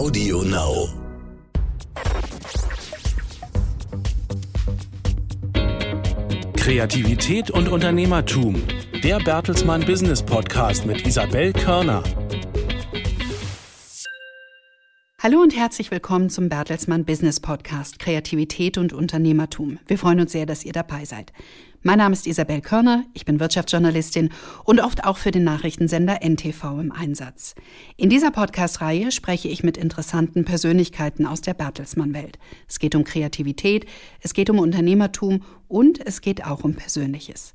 Audio Now. Kreativität und Unternehmertum. Der Bertelsmann Business Podcast mit Isabel Körner. Hallo und herzlich willkommen zum Bertelsmann Business Podcast Kreativität und Unternehmertum. Wir freuen uns sehr, dass ihr dabei seid. Mein Name ist Isabel Körner, ich bin Wirtschaftsjournalistin und oft auch für den Nachrichtensender NTV im Einsatz. In dieser Podcast-Reihe spreche ich mit interessanten Persönlichkeiten aus der Bertelsmann-Welt. Es geht um Kreativität, es geht um Unternehmertum und es geht auch um Persönliches.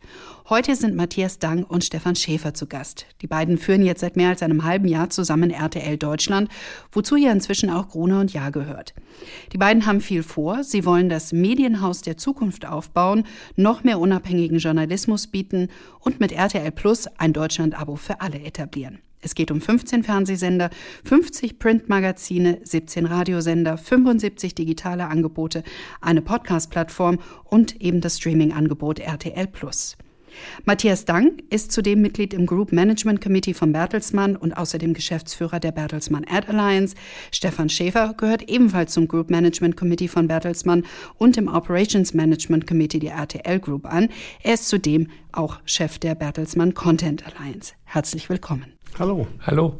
Heute sind Matthias Dang und Stefan Schäfer zu Gast. Die beiden führen jetzt seit mehr als einem halben Jahr zusammen RTL Deutschland, wozu ja inzwischen auch Gruner und Jahr gehört. Die beiden haben viel vor. Sie wollen das Medienhaus der Zukunft aufbauen, noch mehr unabhängigen Journalismus bieten und mit RTL Plus ein Deutschland-Abo für alle etablieren. Es geht um 15 Fernsehsender, 50 Printmagazine, 17 Radiosender, 75 digitale Angebote, eine Podcast-Plattform und eben das Streaming-Angebot RTL. Matthias Dang ist zudem Mitglied im Group Management Committee von Bertelsmann und außerdem Geschäftsführer der Bertelsmann Ad Alliance. Stefan Schäfer gehört ebenfalls zum Group Management Committee von Bertelsmann und im Operations Management Committee der RTL Group an. Er ist zudem auch Chef der Bertelsmann Content Alliance. Herzlich willkommen. Hallo. Hallo.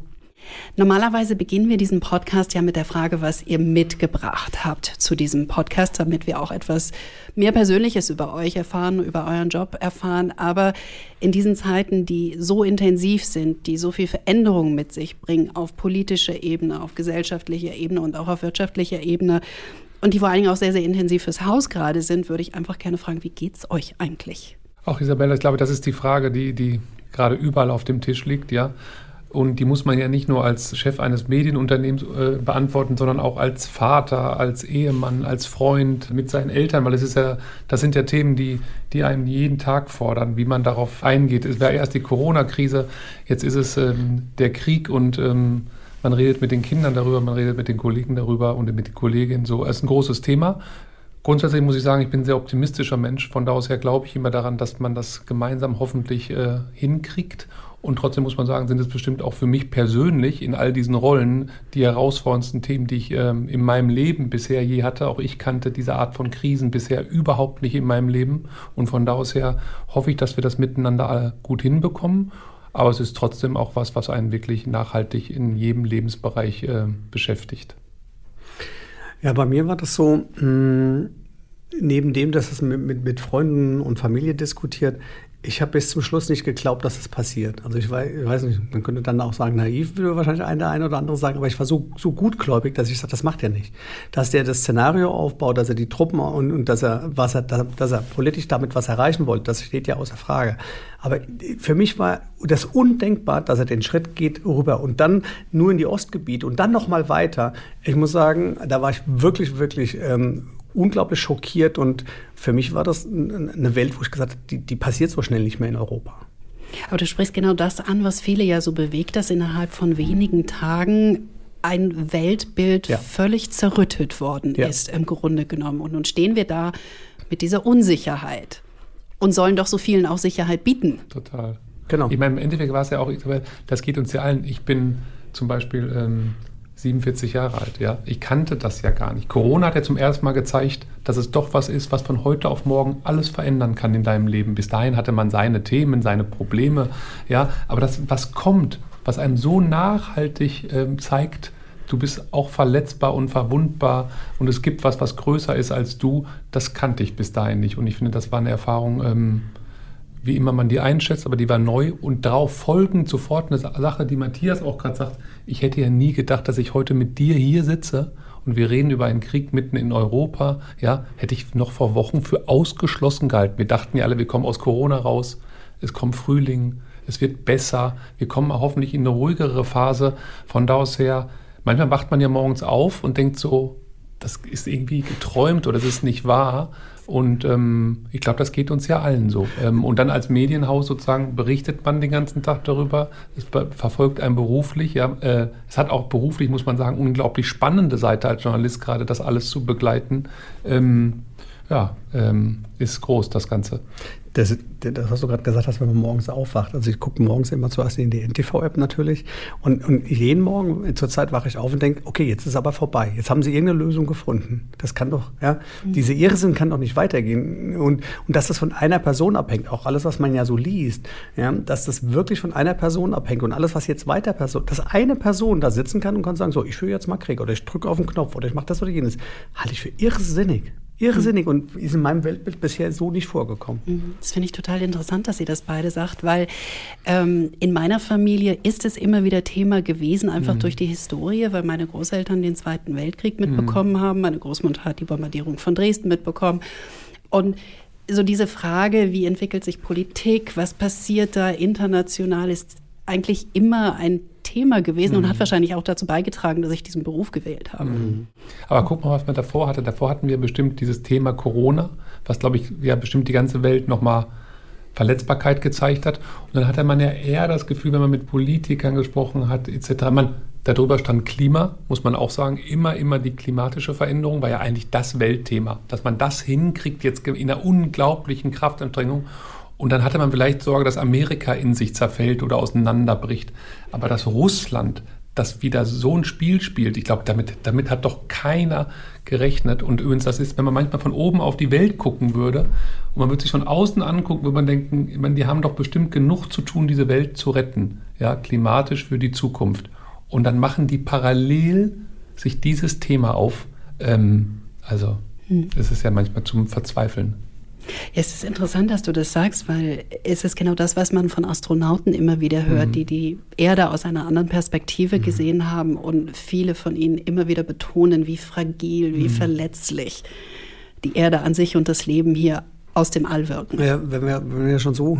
Normalerweise beginnen wir diesen Podcast ja mit der Frage, was ihr mitgebracht habt zu diesem Podcast, damit wir auch etwas mehr Persönliches über euch erfahren, über euren Job erfahren. Aber in diesen Zeiten, die so intensiv sind, die so viel Veränderungen mit sich bringen auf politischer Ebene, auf gesellschaftlicher Ebene und auch auf wirtschaftlicher Ebene, und die vor allen Dingen auch sehr, sehr intensiv fürs Haus gerade sind, würde ich einfach gerne fragen, wie geht's euch eigentlich? Auch Isabella, ich glaube, das ist die Frage, die, die gerade überall auf dem Tisch liegt, ja. Und die muss man ja nicht nur als Chef eines Medienunternehmens äh, beantworten, sondern auch als Vater, als Ehemann, als Freund mit seinen Eltern, weil es ist ja, das sind ja Themen, die, die einen jeden Tag fordern, wie man darauf eingeht. Es war erst die Corona-Krise, jetzt ist es ähm, der Krieg und ähm, man redet mit den Kindern darüber, man redet mit den Kollegen darüber und mit den Kolleginnen so. Es ist ein großes Thema. Grundsätzlich muss ich sagen, ich bin ein sehr optimistischer Mensch. Von da aus her glaube ich immer daran, dass man das gemeinsam hoffentlich äh, hinkriegt. Und trotzdem muss man sagen, sind es bestimmt auch für mich persönlich in all diesen Rollen die herausforderndsten Themen, die ich ähm, in meinem Leben bisher je hatte. Auch ich kannte diese Art von Krisen bisher überhaupt nicht in meinem Leben. Und von da aus her hoffe ich, dass wir das miteinander gut hinbekommen. Aber es ist trotzdem auch was, was einen wirklich nachhaltig in jedem Lebensbereich äh, beschäftigt. Ja, bei mir war das so, mh, hm, neben dem, dass es mit, mit, mit Freunden und Familie diskutiert, ich habe bis zum Schluss nicht geglaubt, dass es passiert. Also ich weiß, ich weiß, nicht, man könnte dann auch sagen, naiv würde wahrscheinlich ein, der eine oder andere sagen, aber ich war so, so gutgläubig, dass ich sage, das macht er nicht. Dass der das Szenario aufbaut, dass er die Truppen und, und dass er, was er, dass er politisch damit was erreichen wollte, das steht ja außer Frage. Aber für mich war das undenkbar, dass er den Schritt geht rüber und dann nur in die Ostgebiete und dann noch mal weiter. Ich muss sagen, da war ich wirklich, wirklich ähm, unglaublich schockiert und für mich war das eine Welt, wo ich gesagt habe, die, die passiert so schnell nicht mehr in Europa. Aber du sprichst genau das an, was viele ja so bewegt, dass innerhalb von wenigen Tagen ein Weltbild ja. völlig zerrüttet worden ja. ist, im Grunde genommen. Und nun stehen wir da mit dieser Unsicherheit und sollen doch so vielen auch Sicherheit bieten. Total. Genau. Ich meine, im Endeffekt war es ja auch, das geht uns ja allen. Ich bin zum Beispiel ähm, 47 Jahre alt, ja. Ich kannte das ja gar nicht. Corona hat ja zum ersten Mal gezeigt, dass es doch was ist, was von heute auf morgen alles verändern kann in deinem Leben. Bis dahin hatte man seine Themen, seine Probleme, ja. Aber das, was kommt, was einem so nachhaltig ähm, zeigt, du bist auch verletzbar und verwundbar und es gibt was, was größer ist als du, das kannte ich bis dahin nicht. Und ich finde, das war eine Erfahrung, ähm, wie immer man die einschätzt, aber die war neu und darauf folgend sofort eine Sache, die Matthias auch gerade sagt, ich hätte ja nie gedacht, dass ich heute mit dir hier sitze und wir reden über einen Krieg mitten in Europa. Ja, hätte ich noch vor Wochen für ausgeschlossen gehalten. Wir dachten ja alle, wir kommen aus Corona raus, es kommt Frühling, es wird besser, wir kommen hoffentlich in eine ruhigere Phase. Von da aus her, manchmal wacht man ja morgens auf und denkt so, das ist irgendwie geträumt oder das ist nicht wahr. Und ähm, ich glaube, das geht uns ja allen so. Ähm, und dann als Medienhaus sozusagen berichtet man den ganzen Tag darüber. Es verfolgt einen beruflich. Ja, äh, es hat auch beruflich, muss man sagen, unglaublich spannende Seite als Journalist gerade, das alles zu begleiten. Ähm, ja, ähm, ist groß, das Ganze. Das, das, was du gerade gesagt hast, wenn man morgens aufwacht. Also ich gucke morgens immer zuerst in die NTV-App natürlich. Und, und jeden Morgen zur Zeit wache ich auf und denke, okay, jetzt ist aber vorbei. Jetzt haben sie irgendeine Lösung gefunden. Das kann doch, ja, mhm. diese Irrsinn kann doch nicht weitergehen. Und, und dass das von einer Person abhängt, auch alles, was man ja so liest, ja, dass das wirklich von einer Person abhängt und alles, was jetzt weiter Person, dass eine Person da sitzen kann und kann sagen, so, ich führe jetzt mal Krieg oder ich drücke auf den Knopf oder ich mache das oder jenes, halte ich für irrsinnig. Irrsinnig und ist in meinem Weltbild bisher so nicht vorgekommen. Mhm. Das finde ich total interessant, dass sie das beide sagt, weil ähm, in meiner Familie ist es immer wieder Thema gewesen, einfach mhm. durch die Historie, weil meine Großeltern den Zweiten Weltkrieg mitbekommen mhm. haben, meine Großmutter hat die Bombardierung von Dresden mitbekommen und so diese Frage, wie entwickelt sich Politik, was passiert da international, ist eigentlich immer ein Thema gewesen mhm. und hat wahrscheinlich auch dazu beigetragen, dass ich diesen Beruf gewählt habe. Mhm. Aber guck mal, was man davor hatte. Davor hatten wir bestimmt dieses Thema Corona, was, glaube ich, ja bestimmt die ganze Welt nochmal Verletzbarkeit gezeigt hat. Und dann hatte man ja eher das Gefühl, wenn man mit Politikern gesprochen hat, etc., man, darüber stand Klima, muss man auch sagen, immer, immer die klimatische Veränderung war ja eigentlich das Weltthema, dass man das hinkriegt jetzt in einer unglaublichen Kraftanstrengung. Und dann hatte man vielleicht Sorge, dass Amerika in sich zerfällt oder auseinanderbricht. Aber dass Russland das wieder so ein Spiel spielt, ich glaube, damit, damit hat doch keiner gerechnet. Und übrigens, das ist, wenn man manchmal von oben auf die Welt gucken würde und man würde sich von außen angucken, würde man denken, ich meine, die haben doch bestimmt genug zu tun, diese Welt zu retten, ja, klimatisch für die Zukunft. Und dann machen die parallel sich dieses Thema auf. Ähm, also, hm. es ist ja manchmal zum Verzweifeln. Ja, es ist interessant, dass du das sagst, weil es ist genau das, was man von Astronauten immer wieder hört, mhm. die die Erde aus einer anderen Perspektive mhm. gesehen haben und viele von ihnen immer wieder betonen, wie fragil, wie mhm. verletzlich die Erde an sich und das Leben hier aus dem All wirken. Ja, wenn wir, wenn wir schon so,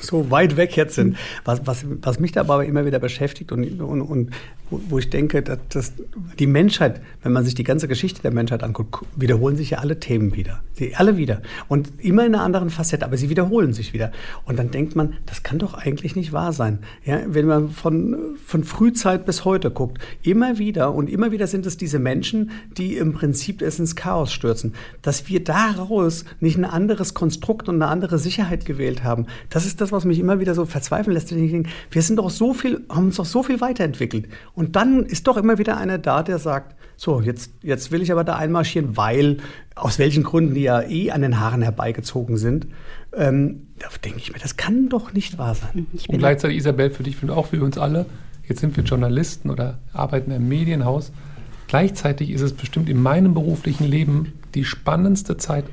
so weit weg jetzt sind, was, was, was mich da aber immer wieder beschäftigt und, und, und wo ich denke, dass, dass die Menschheit, wenn man sich die ganze Geschichte der Menschheit anguckt, wiederholen sich ja alle Themen wieder. Sie alle wieder. Und immer in einer anderen Facette, aber sie wiederholen sich wieder. Und dann denkt man, das kann doch eigentlich nicht wahr sein. Ja, wenn man von, von Frühzeit bis heute guckt, immer wieder und immer wieder sind es diese Menschen, die im Prinzip es ins Chaos stürzen. Dass wir daraus nicht ein anderes Konstrukt und eine andere Sicherheit gewählt haben, das ist das, was mich immer wieder so verzweifeln lässt. Wir sind doch so viel, haben uns doch so viel weiterentwickelt. Und und dann ist doch immer wieder einer da, der sagt, so, jetzt, jetzt will ich aber da einmarschieren, weil, aus welchen Gründen die ja eh an den Haaren herbeigezogen sind. Ähm, da denke ich mir, das kann doch nicht wahr sein. Und gleichzeitig, Isabel, für dich und auch für uns alle, jetzt sind wir Journalisten oder arbeiten im Medienhaus. Gleichzeitig ist es bestimmt in meinem beruflichen Leben die spannendste Zeit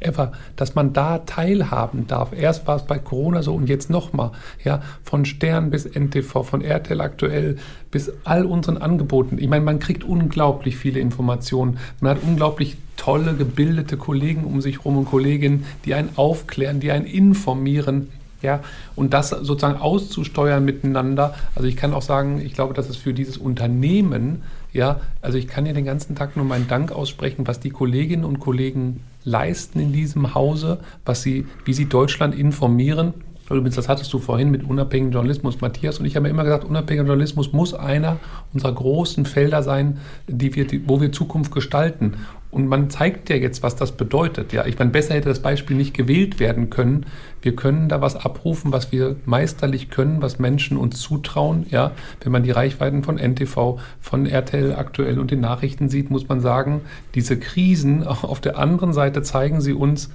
ever, dass man da teilhaben darf. Erst war es bei Corona so und jetzt nochmal. Ja, von Stern bis NTV, von RTL aktuell bis all unseren Angeboten. Ich meine, man kriegt unglaublich viele Informationen. Man hat unglaublich tolle, gebildete Kollegen um sich herum und Kolleginnen, die einen aufklären, die einen informieren. Ja, und das sozusagen auszusteuern miteinander. Also ich kann auch sagen, ich glaube, dass es für dieses Unternehmen, ja, also ich kann ja den ganzen Tag nur meinen Dank aussprechen, was die Kolleginnen und Kollegen leisten in diesem Hause, was sie, wie sie Deutschland informieren. Übrigens, das hattest du vorhin mit unabhängigem Journalismus, Matthias. Und ich habe immer gesagt, unabhängiger Journalismus muss einer unserer großen Felder sein, die wir, die, wo wir Zukunft gestalten. Und man zeigt ja jetzt, was das bedeutet. Ja, ich meine, besser hätte das Beispiel nicht gewählt werden können. Wir können da was abrufen, was wir meisterlich können, was Menschen uns zutrauen. Ja, wenn man die Reichweiten von NTV, von RTL aktuell und den Nachrichten sieht, muss man sagen, diese Krisen auf der anderen Seite zeigen sie uns,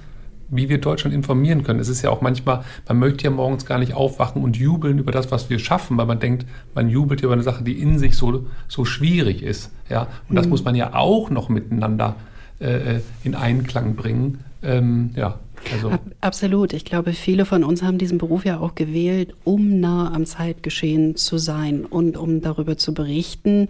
wie wir Deutschland informieren können. Es ist ja auch manchmal, man möchte ja morgens gar nicht aufwachen und jubeln über das, was wir schaffen, weil man denkt, man jubelt über eine Sache, die in sich so, so schwierig ist. Ja? Und das mhm. muss man ja auch noch miteinander äh, äh, in Einklang bringen. Ähm, ja, also. Absolut. Ich glaube, viele von uns haben diesen Beruf ja auch gewählt, um nah am Zeitgeschehen zu sein und um darüber zu berichten.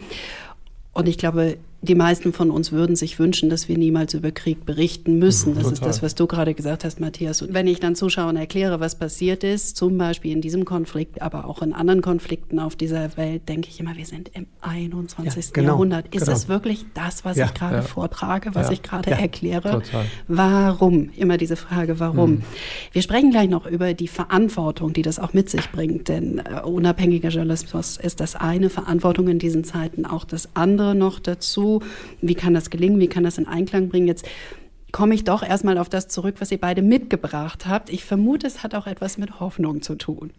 Und ich glaube, die meisten von uns würden sich wünschen, dass wir niemals über Krieg berichten müssen. Mhm, das Total. ist das, was du gerade gesagt hast, Matthias. Und wenn ich dann Zuschauern erkläre, was passiert ist, zum Beispiel in diesem Konflikt, aber auch in anderen Konflikten auf dieser Welt, denke ich immer, wir sind im 21. Ja, genau, Jahrhundert. Ist genau. das wirklich das, was ja, ich gerade ja. vortrage, was ich gerade erkläre? Total. Warum? Immer diese Frage, warum? Mhm. Wir sprechen gleich noch über die Verantwortung, die das auch mit sich bringt. Denn äh, unabhängiger Journalismus ist das eine, Verantwortung in diesen Zeiten auch das andere noch dazu. Wie kann das gelingen? Wie kann das in Einklang bringen? Jetzt komme ich doch erstmal auf das zurück, was ihr beide mitgebracht habt. Ich vermute, es hat auch etwas mit Hoffnung zu tun.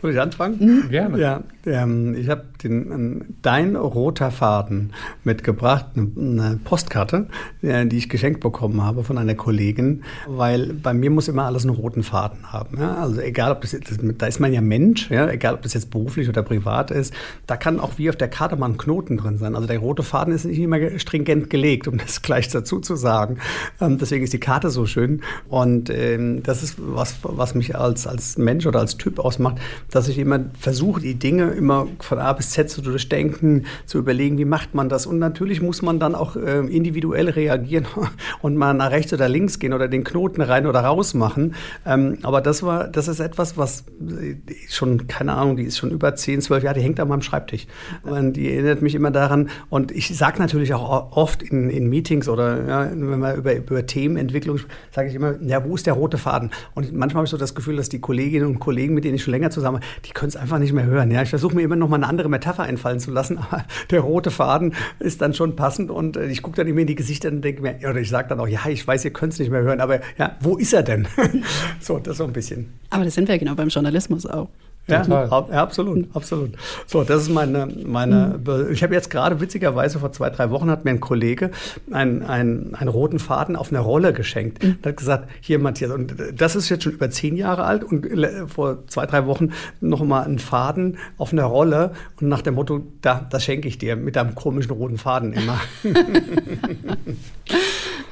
Soll ich anfangen? Mhm. Gerne. Ja, ähm, ich habe den Dein roter Faden mitgebracht, eine, Postkarte, äh, die ich geschenkt bekommen habe von einer Kollegin, weil bei mir muss immer alles einen roten Faden haben. Ja? Also egal, ob das jetzt, da ist man ja Mensch, ja? egal ob das jetzt beruflich oder privat ist, da kann auch wie auf der Karte mal ein Knoten drin sein. Also der rote Faden ist nicht immer stringent gelegt, um das gleich dazu zu sagen. Ähm, deswegen ist die Karte so schön und ähm, das ist was, was mich als, als Mensch oder als Typ ausmacht dass ich immer versuche, die Dinge immer von A bis Z zu durchdenken, zu überlegen, wie macht man das. Und natürlich muss man dann auch äh, individuell reagieren und mal nach rechts oder links gehen oder den Knoten rein oder raus machen. Ähm, aber das war, das ist etwas, was äh, schon, keine Ahnung, die ist schon über 10, 12 Jahre, die hängt an meinem Schreibtisch. Und die erinnert mich immer daran. Und ich sage natürlich auch oft in, in Meetings oder ja, wenn man über, über Themenentwicklung sage ich immer, ja, wo ist der rote Faden? Und manchmal habe ich so das Gefühl, dass die Kolleginnen und Kollegen, mit denen ich schon länger zusammen die können es einfach nicht mehr hören. Ja, ich versuche mir immer noch mal eine andere Metapher einfallen zu lassen, aber der rote Faden ist dann schon passend und äh, ich gucke dann immer in die Gesichter und denke mir, oder ich sage dann auch, ja, ich weiß, ihr könnt es nicht mehr hören, aber ja, wo ist er denn? so, das so ein bisschen. Aber das sind wir genau beim Journalismus auch. Ja, ab, absolut, absolut. So, das ist meine, meine mhm. ich habe jetzt gerade witzigerweise vor zwei, drei Wochen hat mir ein Kollege einen, einen, einen roten Faden auf einer Rolle geschenkt. Mhm. hat gesagt, hier Matthias, und das ist jetzt schon über zehn Jahre alt und vor zwei, drei Wochen noch mal einen Faden auf einer Rolle und nach dem Motto, da, das schenke ich dir mit einem komischen roten Faden immer.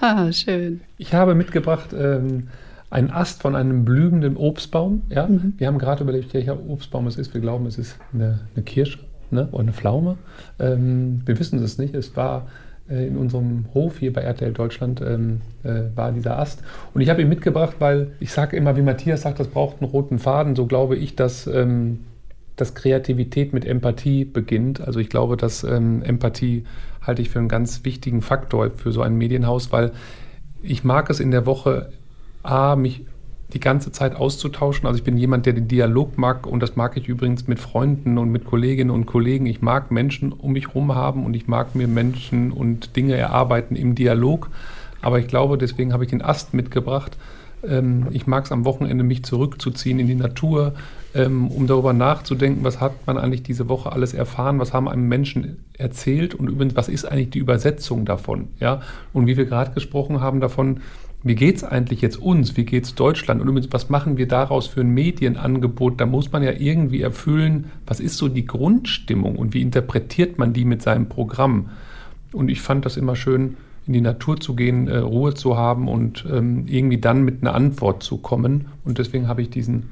ah, schön. Ich habe mitgebracht, ähm, ein Ast von einem blühenden Obstbaum. Ja? Mhm. Wir haben gerade überlegt, welcher Obstbaum es ist. Wir glauben, es ist eine, eine Kirsche ne? oder eine Pflaume. Ähm, wir wissen es nicht. Es war äh, in unserem Hof hier bei RTL Deutschland ähm, äh, war dieser Ast. Und ich habe ihn mitgebracht, weil ich sage immer, wie Matthias sagt, das braucht einen roten Faden. So glaube ich, dass, ähm, dass Kreativität mit Empathie beginnt. Also ich glaube, dass ähm, Empathie halte ich für einen ganz wichtigen Faktor für so ein Medienhaus, weil ich mag es in der Woche A, mich die ganze Zeit auszutauschen. Also ich bin jemand, der den Dialog mag und das mag ich übrigens mit Freunden und mit Kolleginnen und Kollegen. Ich mag Menschen um mich herum haben und ich mag mir Menschen und Dinge erarbeiten im Dialog. Aber ich glaube, deswegen habe ich den Ast mitgebracht. Ähm, ich mag es am Wochenende, mich zurückzuziehen in die Natur, ähm, um darüber nachzudenken, was hat man eigentlich diese Woche alles erfahren, was haben einem Menschen erzählt und übrigens, was ist eigentlich die Übersetzung davon. Ja? Und wie wir gerade gesprochen haben davon, wie geht es eigentlich jetzt uns, wie geht es Deutschland und was machen wir daraus für ein Medienangebot? Da muss man ja irgendwie erfüllen, was ist so die Grundstimmung und wie interpretiert man die mit seinem Programm? Und ich fand das immer schön, in die Natur zu gehen, äh, Ruhe zu haben und ähm, irgendwie dann mit einer Antwort zu kommen. Und deswegen habe ich diesen,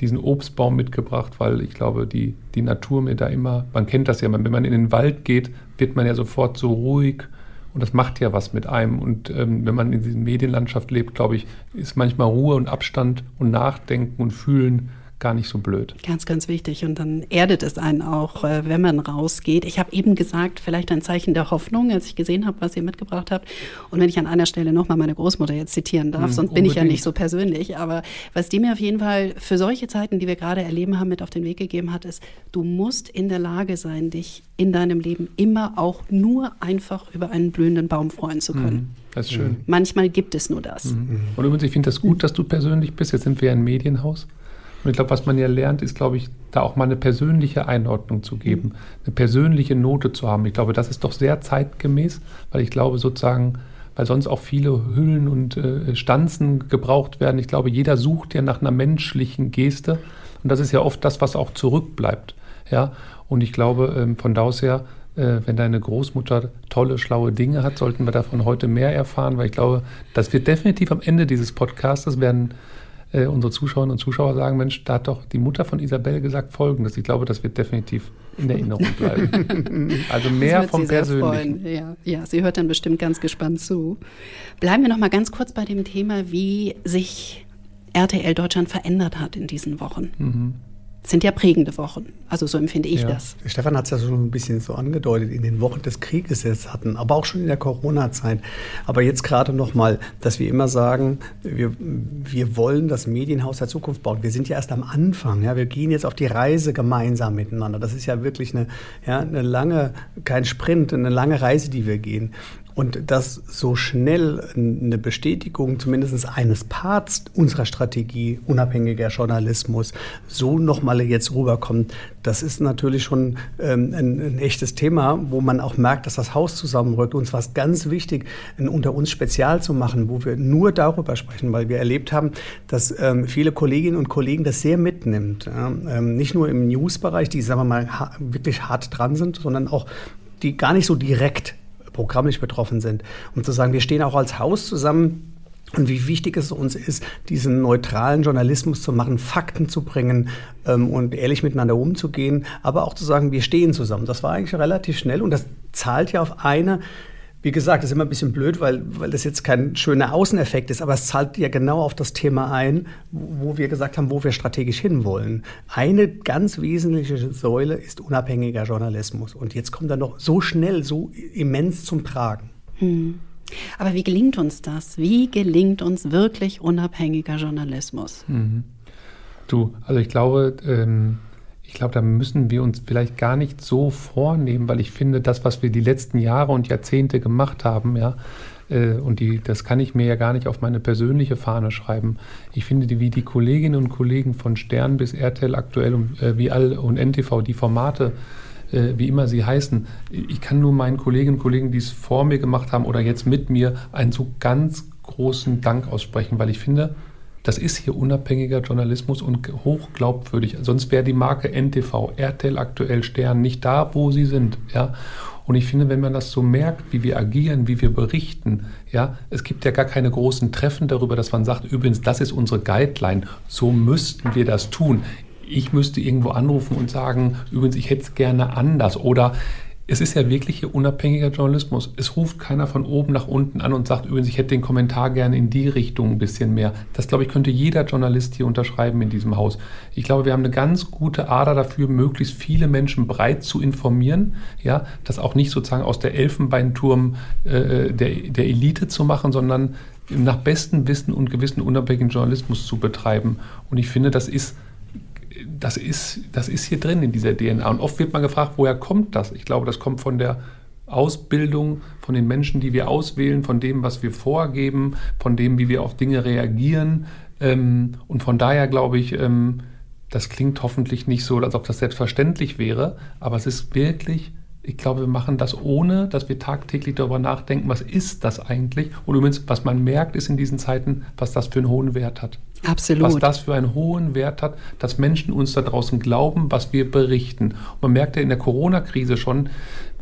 diesen Obstbaum mitgebracht, weil ich glaube, die, die Natur mir da immer, man kennt das ja, wenn man in den Wald geht, wird man ja sofort so ruhig und das macht ja was mit einem. Und ähm, wenn man in dieser Medienlandschaft lebt, glaube ich, ist manchmal Ruhe und Abstand und Nachdenken und Fühlen gar nicht so blöd. Ganz, ganz wichtig. Und dann erdet es einen auch, äh, wenn man rausgeht. Ich habe eben gesagt, vielleicht ein Zeichen der Hoffnung, als ich gesehen habe, was ihr mitgebracht habt. Und wenn ich an einer Stelle nochmal meine Großmutter jetzt zitieren darf, hm, sonst bin ich ja nicht so persönlich. Aber was die mir auf jeden Fall für solche Zeiten, die wir gerade erleben haben, mit auf den Weg gegeben hat, ist, du musst in der Lage sein, dich in deinem Leben immer auch nur einfach über einen blühenden Baum freuen zu können. Mhm. Das ist schön. Manchmal gibt es nur das. Mhm. Und übrigens, ich finde das gut, dass du persönlich bist. Jetzt sind wir ein Medienhaus. Und ich glaube, was man ja lernt, ist, glaube ich, da auch mal eine persönliche Einordnung zu geben, eine persönliche Note zu haben. Ich glaube, das ist doch sehr zeitgemäß, weil ich glaube sozusagen, weil sonst auch viele Hüllen und äh, Stanzen gebraucht werden. Ich glaube, jeder sucht ja nach einer menschlichen Geste und das ist ja oft das, was auch zurückbleibt. Ja, und ich glaube, ähm, von da aus her, äh, wenn deine Großmutter tolle, schlaue Dinge hat, sollten wir davon heute mehr erfahren, weil ich glaube, das wird definitiv am Ende dieses Podcasts werden äh, unsere Zuschauerinnen und Zuschauer sagen, Mensch, da hat doch die Mutter von Isabelle gesagt Folgendes. Ich glaube, das wird definitiv in Erinnerung bleiben. also mehr vom Persönlichen. Ja, ja, sie hört dann bestimmt ganz gespannt zu. Bleiben wir noch mal ganz kurz bei dem Thema, wie sich RTL Deutschland verändert hat in diesen Wochen. Mhm sind ja prägende Wochen. Also so empfinde ich ja. das. Stefan hat es ja schon ein bisschen so angedeutet, in den Wochen des Krieges jetzt hatten, aber auch schon in der Corona-Zeit. Aber jetzt gerade nochmal, dass wir immer sagen, wir, wir wollen das Medienhaus der Zukunft bauen. Wir sind ja erst am Anfang. Ja? Wir gehen jetzt auf die Reise gemeinsam miteinander. Das ist ja wirklich eine, ja, eine lange, kein Sprint, eine lange Reise, die wir gehen. Und dass so schnell eine Bestätigung zumindest eines Parts unserer Strategie, unabhängiger Journalismus, so nochmal jetzt rüberkommt, das ist natürlich schon ähm, ein, ein, echtes Thema, wo man auch merkt, dass das Haus zusammenrückt. Uns war es ganz wichtig, ein Unter uns Spezial zu machen, wo wir nur darüber sprechen, weil wir erlebt haben, dass ähm, viele Kolleginnen und Kollegen das sehr mitnimmt. Ja? Ähm, nicht nur im News-Bereich, die, sagen wir mal, ha wirklich hart dran sind, sondern auch die gar nicht so direkt programmlich betroffen sind. Um zu sagen, wir stehen auch als Haus zusammen und wie wichtig es uns ist, diesen neutralen Journalismus zu machen, Fakten zu bringen ähm, und ehrlich miteinander umzugehen, aber auch zu sagen, wir stehen zusammen. Das war eigentlich relativ schnell und das zahlt ja auf eine wie gesagt, das ist immer ein bisschen blöd, weil, weil das jetzt kein schöner Außeneffekt ist, aber es zahlt ja genau auf das Thema ein, wo wir gesagt haben, wo wir strategisch hinwollen. Eine ganz wesentliche Säule ist unabhängiger Journalismus. Und jetzt kommt er noch so schnell, so immens zum Tragen. Hm. Aber wie gelingt uns das? Wie gelingt uns wirklich unabhängiger Journalismus? Mhm. Du, also ich glaube, ähm ich glaube, da müssen wir uns vielleicht gar nicht so vornehmen, weil ich finde, das, was wir die letzten Jahre und Jahrzehnte gemacht haben, ja, äh, und die, das kann ich mir ja gar nicht auf meine persönliche Fahne schreiben. Ich finde, die, wie die Kolleginnen und Kollegen von Stern bis RTL aktuell und äh, wie all und NTV die Formate äh, wie immer sie heißen. Ich kann nur meinen Kolleginnen und Kollegen, die es vor mir gemacht haben oder jetzt mit mir, einen so ganz großen Dank aussprechen, weil ich finde, das ist hier unabhängiger Journalismus und hochglaubwürdig. Sonst wäre die Marke NTV, RTL aktuell Stern nicht da, wo sie sind. Ja? Und ich finde, wenn man das so merkt, wie wir agieren, wie wir berichten, ja, es gibt ja gar keine großen Treffen darüber, dass man sagt, übrigens, das ist unsere Guideline, so müssten wir das tun. Ich müsste irgendwo anrufen und sagen, übrigens, ich hätte es gerne anders oder es ist ja wirklich hier unabhängiger Journalismus. Es ruft keiner von oben nach unten an und sagt übrigens, ich hätte den Kommentar gerne in die Richtung ein bisschen mehr. Das, glaube ich, könnte jeder Journalist hier unterschreiben in diesem Haus. Ich glaube, wir haben eine ganz gute Ader dafür, möglichst viele Menschen breit zu informieren. Ja, das auch nicht sozusagen aus der Elfenbeinturm äh, der, der Elite zu machen, sondern nach bestem Wissen und Gewissen unabhängigen Journalismus zu betreiben. Und ich finde, das ist das ist, das ist hier drin in dieser DNA. Und oft wird man gefragt, woher kommt das? Ich glaube, das kommt von der Ausbildung, von den Menschen, die wir auswählen, von dem, was wir vorgeben, von dem, wie wir auf Dinge reagieren. Ähm, und von daher glaube ich, ähm, das klingt hoffentlich nicht so, als ob das selbstverständlich wäre, aber es ist wirklich ich glaube, wir machen das ohne, dass wir tagtäglich darüber nachdenken, was ist das eigentlich? Und übrigens, was man merkt, ist in diesen Zeiten, was das für einen hohen Wert hat. Absolut. Was das für einen hohen Wert hat, dass Menschen uns da draußen glauben, was wir berichten. Und man merkt ja in der Corona-Krise schon,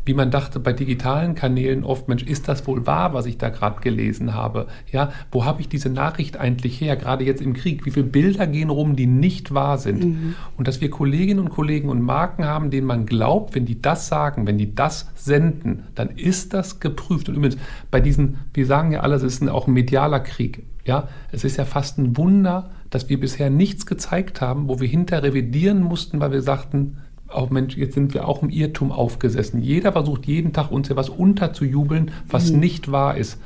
wie man dachte bei digitalen Kanälen oft, Mensch, ist das wohl wahr, was ich da gerade gelesen habe? Ja, wo habe ich diese Nachricht eigentlich her, gerade jetzt im Krieg? Wie viele Bilder gehen rum, die nicht wahr sind? Mhm. Und dass wir Kolleginnen und Kollegen und Marken haben, denen man glaubt, wenn die das sagen, wenn die das senden, dann ist das geprüft. Und übrigens, bei diesen, wir sagen ja alle, es ist auch ein medialer Krieg. Ja, es ist ja fast ein Wunder, dass wir bisher nichts gezeigt haben, wo wir hinter revidieren mussten, weil wir sagten, auch Mensch, jetzt sind wir auch im Irrtum aufgesessen. Jeder versucht jeden Tag uns ja was unterzujubeln, was mhm. nicht wahr ist.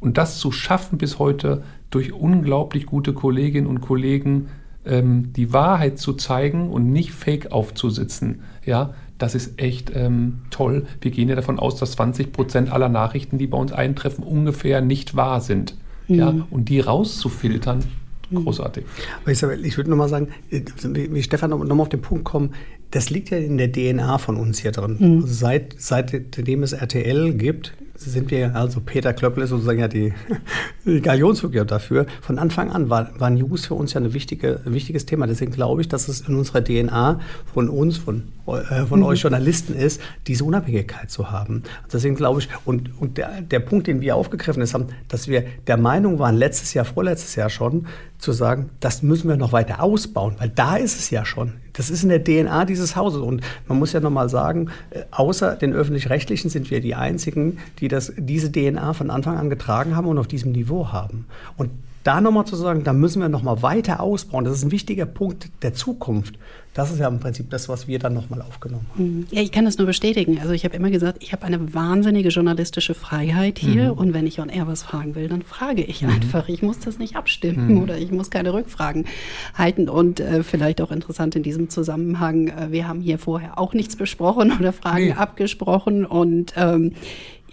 Und das zu schaffen bis heute durch unglaublich gute Kolleginnen und Kollegen, ähm, die Wahrheit zu zeigen und nicht fake aufzusitzen, ja, das ist echt ähm, toll. Wir gehen ja davon aus, dass 20 Prozent aller Nachrichten, die bei uns eintreffen, ungefähr nicht wahr sind. Mhm. Ja, und die rauszufiltern, mhm. großartig. Isabel, ich würde nochmal sagen, äh, wie Stefan nochmal auf den Punkt kommen, das liegt ja in der DNA von uns hier drin. Mhm. Also seit, seitdem es RTL gibt, sind wir, also Peter Klöppel ist sozusagen ja die, die Galionsfigur dafür. Von Anfang an war, war News für uns ja ein wichtige, wichtiges Thema. Deswegen glaube ich, dass es in unserer DNA von uns, von, äh, von mhm. euch Journalisten ist, diese Unabhängigkeit zu haben. Deswegen glaube ich, und, und der, der Punkt, den wir aufgegriffen haben, dass wir der Meinung waren, letztes Jahr, vorletztes Jahr schon, zu sagen, das müssen wir noch weiter ausbauen, weil da ist es ja schon. Das ist in der DNA dieses Hauses. Und man muss ja nochmal sagen, äh, außer den öffentlich-rechtlichen sind wir die Einzigen, die das, diese DNA von Anfang an getragen haben und auf diesem Niveau haben. Und da nochmal zu sagen, da müssen wir nochmal weiter ausbauen, das ist ein wichtiger Punkt der Zukunft. Das ist ja im Prinzip das, was wir dann nochmal aufgenommen haben. Mhm. Ja, ich kann das nur bestätigen. Also ich habe immer gesagt, ich habe eine wahnsinnige journalistische Freiheit hier mhm. und wenn ich on air was fragen will, dann frage ich mhm. einfach. Ich muss das nicht abstimmen mhm. oder ich muss keine Rückfragen halten. Und äh, vielleicht auch interessant in diesem Zusammenhang, äh, wir haben hier vorher auch nichts besprochen oder Fragen nee. abgesprochen und ähm,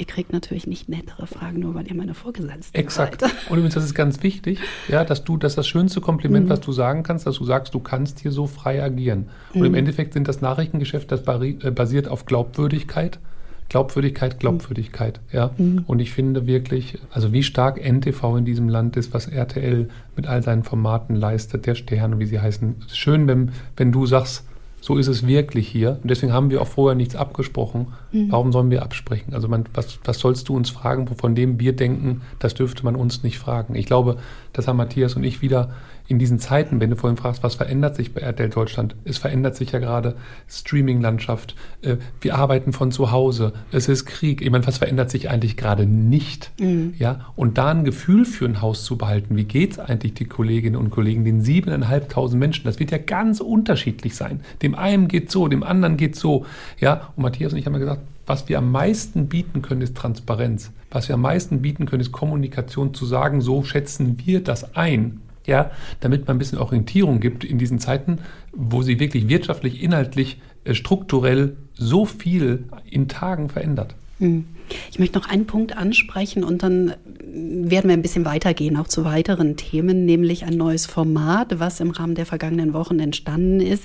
ihr kriegt natürlich nicht nettere Fragen, nur weil ihr meine Vorgesetzten Exakt. seid. Und übrigens, das ist ganz wichtig, ja, dass du, dass das schönste Kompliment, Mhm. was du sagen kannst, dass du sagst, du kannst hier so frei agieren. Und Mhm. im Endeffekt sind das Nachrichtengeschäft, das äh, basiert auf Glaubwürdigkeit. Glaubwürdigkeit, Glaubwürdigkeit, ja. Mhm. Und ich finde wirklich, also wie stark NTV in diesem Land ist, was RTL mit all seinen Formaten leistet, der Stern und wie sie heißen. Es ist schön, wenn, wenn du sagst, so ist es wirklich hier. Und deswegen haben wir auch vorher nichts abgesprochen. Warum sollen wir absprechen? Also man, was, was sollst du uns fragen, von dem wir denken, das dürfte man uns nicht fragen. Ich glaube, das haben Matthias und ich wieder in diesen Zeiten, wenn du vorhin fragst, was verändert sich bei RTL Deutschland? Es verändert sich ja gerade Streaming-Landschaft. Äh, Wir arbeiten von zu Hause. Es ist Krieg. Ich meine, was verändert sich eigentlich gerade nicht? Ja, und da ein Gefühl für ein Haus zu behalten. Wie geht es eigentlich die Kolleginnen und Kollegen, den siebeneinhalbtausend Menschen? Das wird ja ganz unterschiedlich sein. Dem einen geht so, dem anderen geht so. Ja, und Matthias und ich haben ja gesagt, was wir am meisten bieten können, ist Transparenz. Was wir am meisten bieten können, ist Kommunikation zu sagen, so schätzen wir das ein. Ja, damit man ein bisschen Orientierung gibt in diesen Zeiten, wo sie wirklich wirtschaftlich, inhaltlich, äh, strukturell so viel in Tagen verändert. Hm. Ich möchte noch einen Punkt ansprechen und dann werden wir ein bisschen weitergehen, auch zu weiteren Themen, nämlich ein neues Format, was im Rahmen der vergangenen Wochen entstanden ist,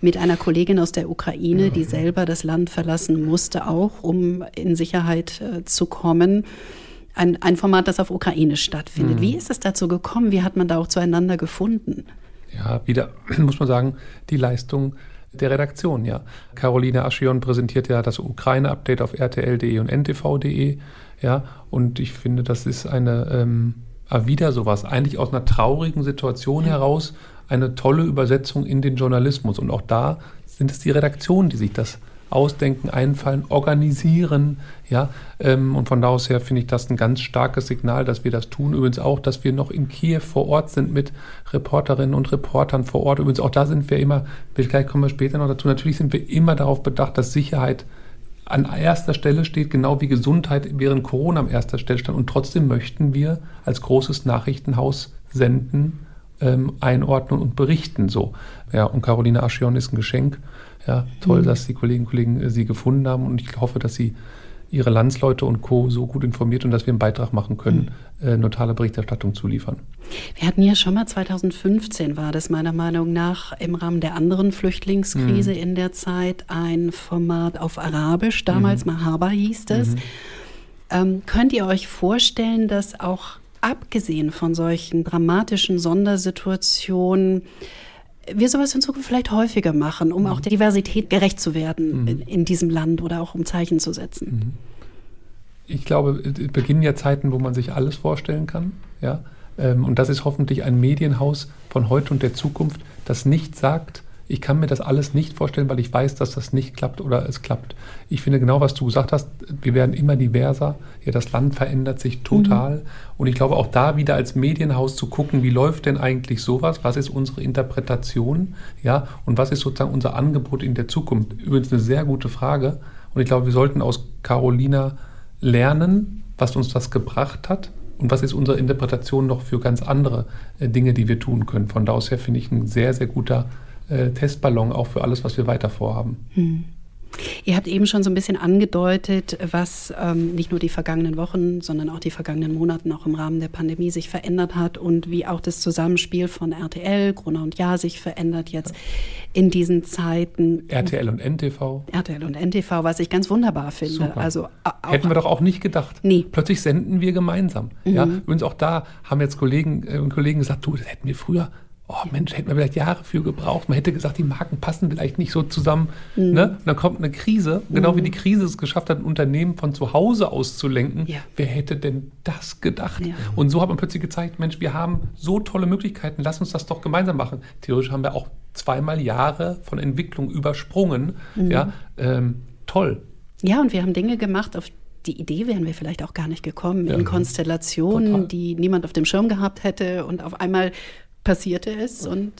mit einer Kollegin aus der Ukraine, die selber das Land verlassen musste, auch um in Sicherheit äh, zu kommen. Ein, ein Format, das auf Ukrainisch stattfindet. Wie ist es dazu gekommen? Wie hat man da auch zueinander gefunden? Ja, wieder muss man sagen, die Leistung der Redaktion, ja. Caroline Aschion präsentiert ja das Ukraine-Update auf rtl.de und ntv.de, ja. Und ich finde, das ist eine, ähm, ah, wieder sowas, eigentlich aus einer traurigen Situation heraus, eine tolle Übersetzung in den Journalismus. Und auch da sind es die Redaktionen, die sich das ausdenken, einfallen, organisieren, ja. Ähm, und von da aus her finde ich das ein ganz starkes Signal, dass wir das tun. Übrigens auch, dass wir noch in Kiew vor Ort sind mit Reporterinnen und Reportern vor Ort. Übrigens auch da sind wir immer, vielleicht kommen wir später noch dazu, natürlich sind wir immer darauf bedacht, dass Sicherheit an erster Stelle steht, genau wie Gesundheit während Corona an erster Stelle stand. Und trotzdem möchten wir als großes Nachrichtenhaus senden, ähm, einordnen und berichten so. Ja, und Caroline Aschion ist ein Geschenk. Ja, toll, dass die Kolleginnen und Kollegen äh, sie gefunden haben und ich hoffe, dass sie ihre Landsleute und Co. so gut informiert und dass wir einen Beitrag machen können, äh, neutrale Berichterstattung zu liefern. Wir hatten ja schon mal 2015 war das meiner Meinung nach im Rahmen der anderen Flüchtlingskrise in der Zeit ein Format auf Arabisch, damals Mahaba hieß es. Ähm, könnt ihr euch vorstellen, dass auch abgesehen von solchen dramatischen Sondersituationen wir sowas in Zukunft vielleicht häufiger machen, um auch der Diversität gerecht zu werden in, in diesem Land oder auch um Zeichen zu setzen? Ich glaube, es beginnen ja Zeiten, wo man sich alles vorstellen kann. Ja? Ähm, Und das ist hoffentlich ein Medienhaus von heute und der Zukunft, das nicht sagt, ich kann mir das alles nicht vorstellen, weil ich weiß, dass das nicht klappt oder es klappt. Ich finde genau, was du gesagt hast, wir werden immer diverser. Ja, das Land verändert sich total. Und ich glaube, auch da wieder als Medienhaus zu gucken, wie läuft denn eigentlich sowas? Was ist unsere Interpretation? Ja, und was ist sozusagen unser Angebot in der Zukunft? Übrigens eine sehr gute Frage. Und ich glaube, wir sollten aus Carolina lernen, was uns das gebracht hat und was ist unsere Interpretation noch für ganz andere äh, Dinge, die wir tun können. Von da aus her finde ich ein sehr, sehr guter äh, Testballon auch für alles, was wir weiter vorhaben. Ihr habt eben schon so ein bisschen angedeutet, was ähm, nicht nur die vergangenen Wochen, sondern auch die vergangenen Monaten auch im Rahmen der Pandemie sich verändert hat und wie auch das Zusammenspiel von RTL, Gruner und Ja sich verändert jetzt in diesen Zeiten. RTL und NTV. RTL und NTV, was ich ganz wunderbar finde. Super. Also auch Hätten wir doch auch nicht gedacht. Nee. Plötzlich senden wir gemeinsam. Ja, übrigens auch da haben jetzt Kollegen äh, und Kollegen gesagt, du, das hätten wir früher, oh Mensch, hätten wir vielleicht Jahre für gebraucht. Man hätte gesagt, die Marken passen vielleicht nicht so zusammen. Ne? Und dann kommt eine Krise, genau wie die Krise es geschafft hat, ein Unternehmen von zu Hause aus zu lenken. Ja. Wer hätte denn das gedacht? Ja. Und so hat man plötzlich gezeigt, Mensch, wir haben so tolle Möglichkeiten, lass uns das doch gemeinsam machen. Theoretisch haben wir auch zweimal Jahre von Entwicklung übersprungen. Ja, ähm, toll. Ja, und wir haben Dinge gemacht, auf die Idee wären wir vielleicht auch gar nicht gekommen, in Konstellationen, Total. die niemand auf dem Schirm gehabt hätte. Und auf einmal passierte es und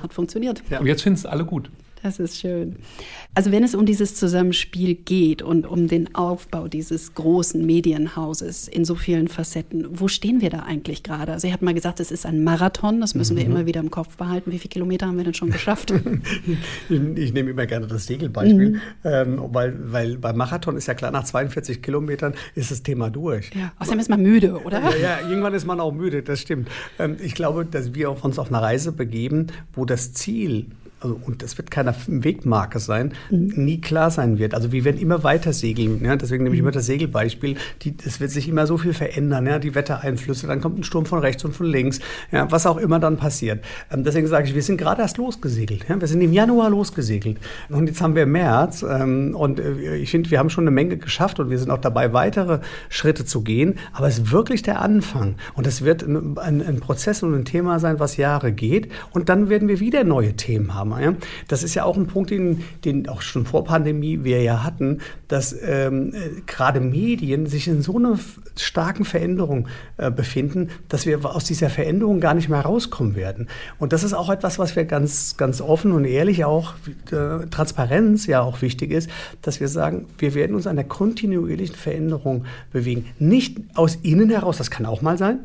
hat funktioniert. Ja. Und jetzt finden es alle gut. Das ist schön. Also wenn es um dieses Zusammenspiel geht und um den Aufbau dieses großen Medienhauses in so vielen Facetten, wo stehen wir da eigentlich gerade? Also ihr habt mal gesagt, es ist ein Marathon, das müssen mhm. wir immer wieder im Kopf behalten. Wie viele Kilometer haben wir denn schon geschafft? ich, ich, nehme immer gerne das Segelbeispiel, mhm. ähm, weil, weil beim Marathon ist ja klar, nach 42 Kilometern ist das Thema durch. Ja, außerdem ist man müde, oder? Ja, ja, irgendwann ist man auch müde, das stimmt. Ähm, ich glaube, dass wir uns auf eine Reise begeben, wo das Ziel also, und das wird keine Wegmarke sein, mhm. nie klar sein wird. Also wir werden immer weiter segeln. Ja? Deswegen nehme ich mhm. immer das Segelbeispiel. Es wird sich immer so viel verändern, ja? die Wettereinflüsse, dann kommt ein Sturm von rechts und von links, ja? was auch immer dann passiert. Ähm, deswegen sage ich, wir sind gerade erst losgesegelt. Ja? Wir sind im Januar losgesegelt. Und jetzt haben wir März. Ähm, und äh, ich finde, wir haben schon eine Menge geschafft und wir sind auch dabei, weitere Schritte zu gehen. Aber es ist wirklich der Anfang. Und es wird ein, ein, ein Prozess und ein Thema sein, was Jahre geht. Und dann werden wir wieder neue Themen haben. Ja? Das ist ja auch ein Punkt, den, den auch schon vor Pandemie wir ja hatten, dass ähm, äh, gerade Medien sich in so einer starken Veränderung äh, befinden, dass wir aus dieser Veränderung gar nicht mehr rauskommen werden. Und das ist auch etwas, was wir ganz, ganz offen und ehrlich auch, äh, Transparenz ja auch wichtig ist, dass wir sagen, wir werden uns einer kontinuierlichen Veränderung bewegen. Nicht aus innen heraus, das kann auch mal sein,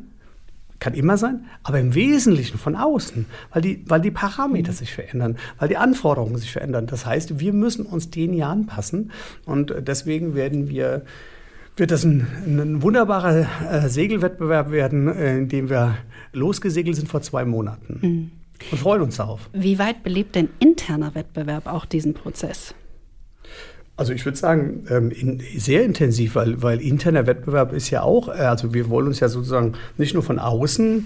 kann immer sein, aber im Wesentlichen von außen, weil die, weil die Parameter sich verändern, weil die Anforderungen sich verändern. Das heißt, wir müssen uns denen ja anpassen und deswegen werden wir wird das ein, ein wunderbarer äh, Segelwettbewerb werden, äh, in dem wir losgesegelt sind vor zwei Monaten. Mhm. Und freuen uns darauf. Wie weit belebt denn interner Wettbewerb auch diesen Prozess? Also ich würde sagen, ähm, in, sehr intensiv, weil, weil interner Wettbewerb ist ja auch, äh, also wir wollen uns ja sozusagen nicht nur von außen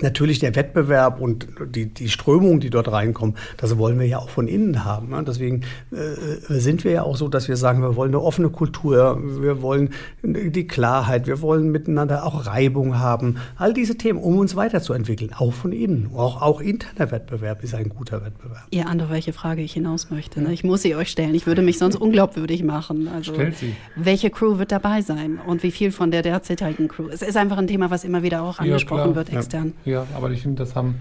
Natürlich der Wettbewerb und die, die Strömungen, die dort reinkommen, das wollen wir ja auch von innen haben. Ne? Deswegen äh, sind wir ja auch so, dass wir sagen, wir wollen eine offene Kultur, wir wollen die Klarheit, wir wollen miteinander auch Reibung haben. All diese Themen, um uns weiterzuentwickeln, auch von innen. Auch, auch interner Wettbewerb ist ein guter Wettbewerb. Ihr ahnt, auf welche Frage ich hinaus möchte. Ne? Ich muss sie euch stellen. Ich würde mich sonst unglaubwürdig machen. Also, Stellt sie. Welche Crew wird dabei sein und wie viel von der derzeitigen Crew? Es ist einfach ein Thema, was immer wieder auch angesprochen ja, wird extern. Ja. Ja, aber ich finde, das haben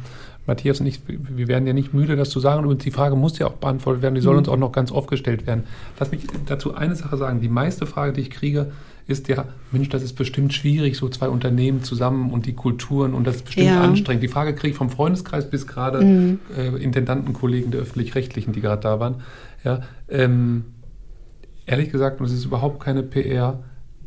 Matthias und ich, wir werden ja nicht müde, das zu sagen. Und die Frage muss ja auch beantwortet werden. Die soll mhm. uns auch noch ganz oft gestellt werden. Lass mich dazu eine Sache sagen. Die meiste Frage, die ich kriege, ist ja, Mensch, das ist bestimmt schwierig, so zwei Unternehmen zusammen und die Kulturen und das ist bestimmt ja. anstrengend. Die Frage kriege ich vom Freundeskreis bis gerade mhm. äh, Intendantenkollegen der Öffentlich-Rechtlichen, die gerade da waren. Ja, ähm, ehrlich gesagt, und es ist überhaupt keine PR,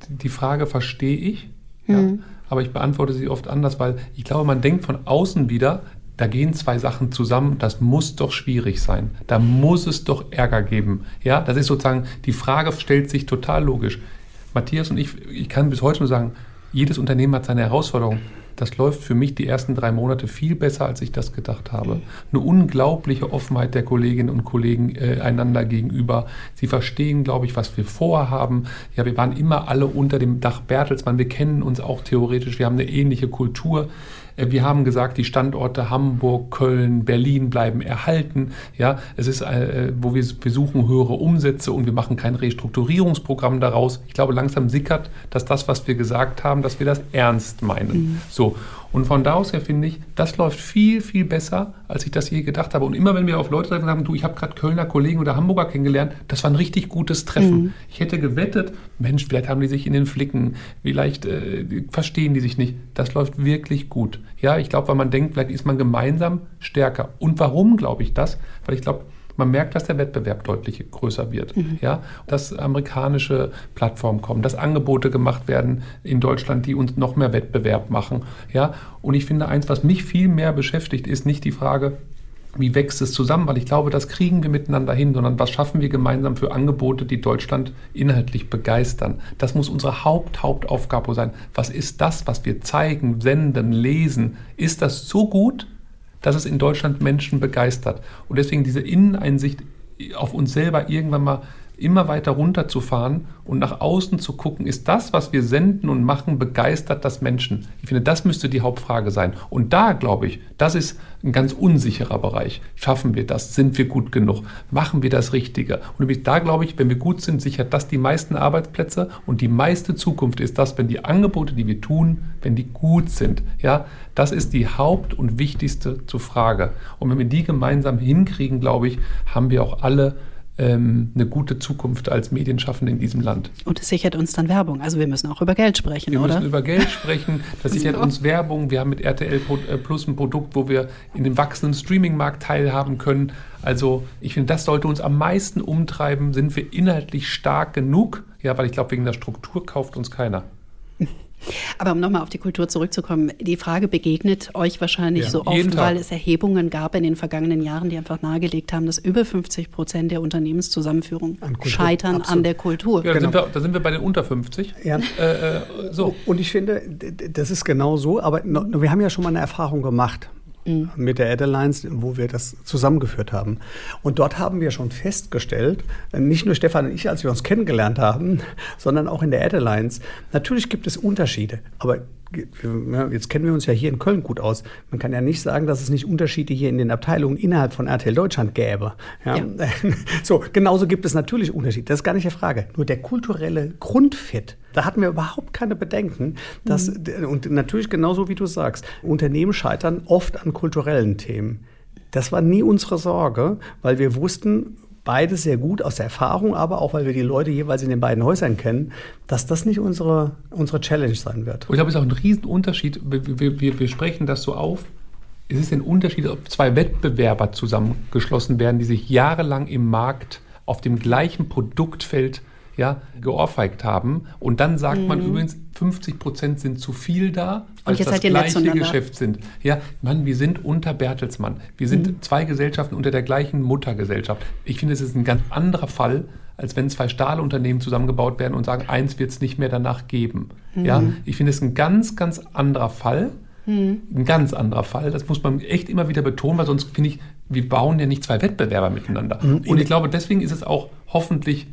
die Frage verstehe ich. Mhm. Ja, aber ich beantworte sie oft anders, weil ich glaube, man denkt von außen wieder, da gehen zwei Sachen zusammen, das muss doch schwierig sein. Da muss es doch Ärger geben. Ja, das ist sozusagen, die Frage stellt sich total logisch. Matthias und ich, ich kann bis heute nur sagen, jedes Unternehmen hat seine Herausforderungen. Das läuft für mich die ersten drei Monate viel besser, als ich das gedacht habe. Eine unglaubliche Offenheit der Kolleginnen und Kollegen äh, einander gegenüber. Sie verstehen, glaube ich, was wir vorhaben. Ja, wir waren immer alle unter dem Dach Bertelsmann. Wir kennen uns auch theoretisch. Wir haben eine ähnliche Kultur. Äh, wir haben gesagt, die Standorte Hamburg, Köln, Berlin bleiben erhalten. Ja, es ist, äh, wo wir, wir suchen höhere Umsätze und wir machen kein Restrukturierungsprogramm daraus. Ich glaube, langsam sickert, dass das, was wir gesagt haben, dass wir das ernst meinen. Mhm. So. Und von da aus her finde ich, das läuft viel, viel besser, als ich das je gedacht habe. Und immer wenn wir auf Leute sagen, du, ich habe gerade Kölner Kollegen oder Hamburger kennengelernt, das war ein richtig gutes Treffen. Mhm. Ich hätte gewettet, Mensch, vielleicht haben die sich in den Flicken, vielleicht äh, verstehen die sich nicht. Das läuft wirklich gut. Ja, ich glaube, weil man denkt, vielleicht ist man gemeinsam stärker. Und warum glaube ich das? Weil ich glaube, man merkt, dass der Wettbewerb deutlich größer wird. Mhm. Ja, dass amerikanische Plattformen kommen, dass Angebote gemacht werden in Deutschland, die uns noch mehr Wettbewerb machen. Ja, und ich finde, eins, was mich viel mehr beschäftigt, ist nicht die Frage, wie wächst es zusammen, weil ich glaube, das kriegen wir miteinander hin, sondern was schaffen wir gemeinsam für Angebote, die Deutschland inhaltlich begeistern. Das muss unsere Haupt, Hauptaufgabe sein. Was ist das, was wir zeigen, senden, lesen? Ist das so gut, dass es in Deutschland Menschen begeistert. Und deswegen diese Inneneinsicht auf uns selber irgendwann mal immer weiter runterzufahren und nach außen zu gucken, ist das, was wir senden und machen, begeistert das Menschen? Ich finde, das müsste die Hauptfrage sein. Und da glaube ich, das ist ein ganz unsicherer Bereich. Schaffen wir das? Sind wir gut genug? Machen wir das Richtige? Und da glaube ich, wenn wir gut sind, sichert das die meisten Arbeitsplätze und die meiste Zukunft ist das, wenn die Angebote, die wir tun, wenn die gut sind. Ja, das ist die Haupt- und wichtigste Frage. Und wenn wir die gemeinsam hinkriegen, glaube ich, haben wir auch alle ähm, eine gute Zukunft als Medienschaffende in diesem Land. Und es sichert uns dann Werbung. Also wir müssen auch über Geld sprechen, wir oder? Wir müssen über Geld sprechen. Das sichert uns Werbung. Wir haben mit RTL äh, Plus ein Produkt, wo wir in dem wachsenden Streaming-Markt teilhaben können. Also ich finde, das sollte uns am meisten umtreiben. Sind wir inhaltlich stark genug? Ja, weil ich glaube, wegen der Struktur kauft uns keiner. Aber um nochmal auf die Kultur zurückzukommen, die Frage begegnet euch wahrscheinlich ja, so oft, weil es Erhebungen gab in den vergangenen Jahren, die einfach nahegelegt haben, dass über 50 Prozent der Unternehmenszusammenführung scheitern Absolut. an der Kultur. Ja, da, genau. sind wir, da, sind wir, bei den unter 50. Ja. Äh, äh, so. Und ich finde, das ist genau so, aber wir haben ja schon mal eine Erfahrung gemacht mhm. mit der Adelines, wo wir das zusammengeführt haben. Und dort haben wir schon festgestellt, nicht nur Stefan und ich, als wir uns kennengelernt haben, sondern auch in der Adelines, natürlich gibt es Unterschiede, aber jetzt kennen wir uns ja hier in Köln gut aus. Man kann ja nicht sagen, dass es nicht Unterschiede hier in den Abteilungen innerhalb von RTL Deutschland gäbe. Ja? Ja. So, genauso gibt es natürlich Unterschiede. Das ist gar nicht die Frage. Nur der kulturelle Grundfit, da hatten wir überhaupt keine Bedenken. Dass, mhm. Und natürlich genauso wie du sagst, Unternehmen scheitern oft an kulturellen Themen. Das war nie unsere Sorge, weil wir wussten, beides sehr gut aus der Erfahrung, aber auch, weil wir die Leute jeweils in den beiden Häusern kennen, dass das nicht unsere, unsere Challenge sein wird. Und ich glaube, es ist auch ein Riesenunterschied. Wir, wir, wir sprechen das so auf. Es ist ein Unterschied, ob zwei Wettbewerber zusammengeschlossen werden, die sich jahrelang im Markt auf dem gleichen Produktfeld ja, geohrfeigt haben. Und dann sagt mhm. man übrigens, 50 Prozent sind zu viel da, weil es das gleiche Geschäft sind. Ja, Mann, wir sind unter Bertelsmann. Wir sind mhm. zwei Gesellschaften unter der gleichen Muttergesellschaft. Ich finde, es ist ein ganz anderer Fall, als wenn zwei Stahlunternehmen zusammengebaut werden und sagen, eins wird es nicht mehr danach geben. Mhm. Ja, ich finde es ein ganz, ganz anderer Fall. Mhm. Ein ganz anderer Fall. Das muss man echt immer wieder betonen, weil sonst finde ich, wir bauen ja nicht zwei Wettbewerber miteinander. Mhm. Und ich glaube, deswegen ist es auch hoffentlich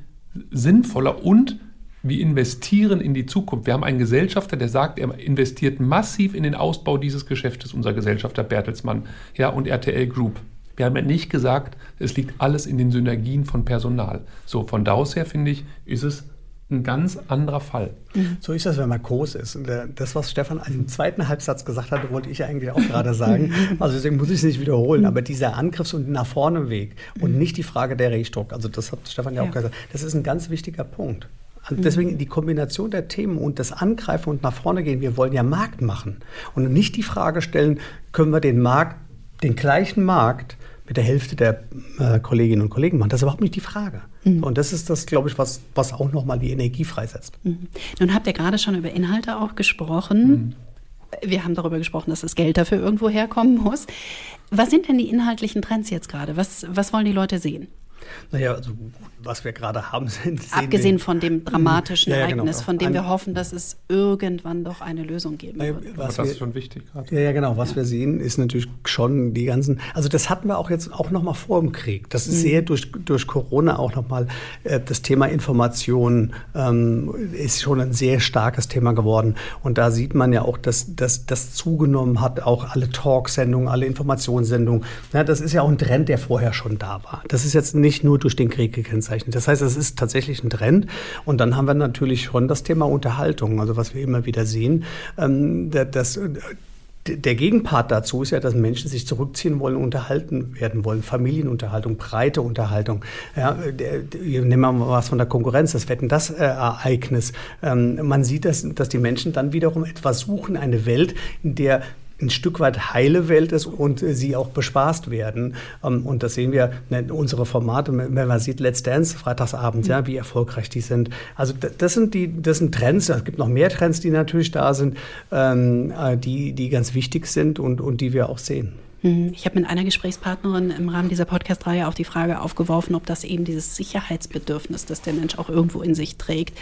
sinnvoller und wir investieren in die Zukunft. Wir haben einen Gesellschafter, der sagt, er investiert massiv in den Ausbau dieses Geschäftes, unser Gesellschafter Bertelsmann ja, und RTL Group. Wir haben ja nicht gesagt, es liegt alles in den Synergien von Personal. So, von da aus her finde ich, ist es ein ganz anderer Fall. So ist das, wenn man groß ist. Und äh, das, was Stefan im zweiten Halbsatz gesagt hatte, wollte ich eigentlich auch gerade sagen. Also deswegen muss ich es nicht wiederholen. Aber dieser Angriffs- und nach vorne Weg und nicht die Frage der Rechtdruck, also das hat Stefan ja, ja auch gesagt, das ist ein ganz wichtiger Punkt. Und also deswegen die Kombination der Themen und das Angreifen und nach vorne gehen. Wir wollen ja Markt machen und nicht die Frage stellen, können wir den Markt, den gleichen Markt mit der Hälfte der äh, Kolleginnen und Kollegen machen. Das ist überhaupt nicht die Frage. Mhm. Und das ist das, glaube ich, was, was auch nochmal die Energie freisetzt. Mhm. Nun habt ihr gerade schon über Inhalte auch gesprochen. Mhm. Wir haben darüber gesprochen, dass das Geld dafür irgendwo herkommen muss. Was sind denn die inhaltlichen Trends jetzt gerade? Was, was wollen die Leute sehen? Naja, also was wir gerade haben, sind. Abgesehen von dem dramatischen ja, ja, genau. Ereignis, von dem wir hoffen, dass es irgendwann doch eine Lösung geben naja, wird. Was das wir, ist schon wichtig. Gerade. Ja, ja, genau. Was ja. wir sehen, ist natürlich schon die ganzen. Also, das hatten wir auch jetzt auch noch mal vor dem Krieg. Das ist mhm. sehr durch, durch Corona auch noch mal äh, das Thema Information ähm, ist schon ein sehr starkes Thema geworden. Und da sieht man ja auch, dass das zugenommen hat, auch alle Talksendungen, alle Informationssendungen. Ja, das ist ja auch ein Trend, der vorher schon da war. Das ist jetzt nicht nur durch den Krieg gekennzeichnet. Das heißt, es ist tatsächlich ein Trend. Und dann haben wir natürlich schon das Thema Unterhaltung, also was wir immer wieder sehen. Ähm, das, der Gegenpart dazu ist ja, dass Menschen sich zurückziehen wollen, unterhalten werden wollen. Familienunterhaltung, breite Unterhaltung. Ja, nehmen wir mal was von der Konkurrenz, das Wetten, das äh, Ereignis. Ähm, man sieht, dass, dass die Menschen dann wiederum etwas suchen, eine Welt, in der ein Stück weit heile Welt ist und sie auch bespaßt werden. Ähm, und das sehen wir in ne, unsere Formate, wenn man sieht Let's Dance freitagsabends, ja, wie erfolgreich die sind. Also das sind die, das sind Trends. Es gibt noch mehr Trends, die natürlich da sind, ähm, äh, die, die ganz wichtig sind und, und die wir auch sehen. Mhm. Ich habe mit einer Gesprächspartnerin im Rahmen dieser Podcast-Reihe auch die Frage aufgeworfen, ob das eben dieses Sicherheitsbedürfnis, das der Mensch auch irgendwo in sich trägt,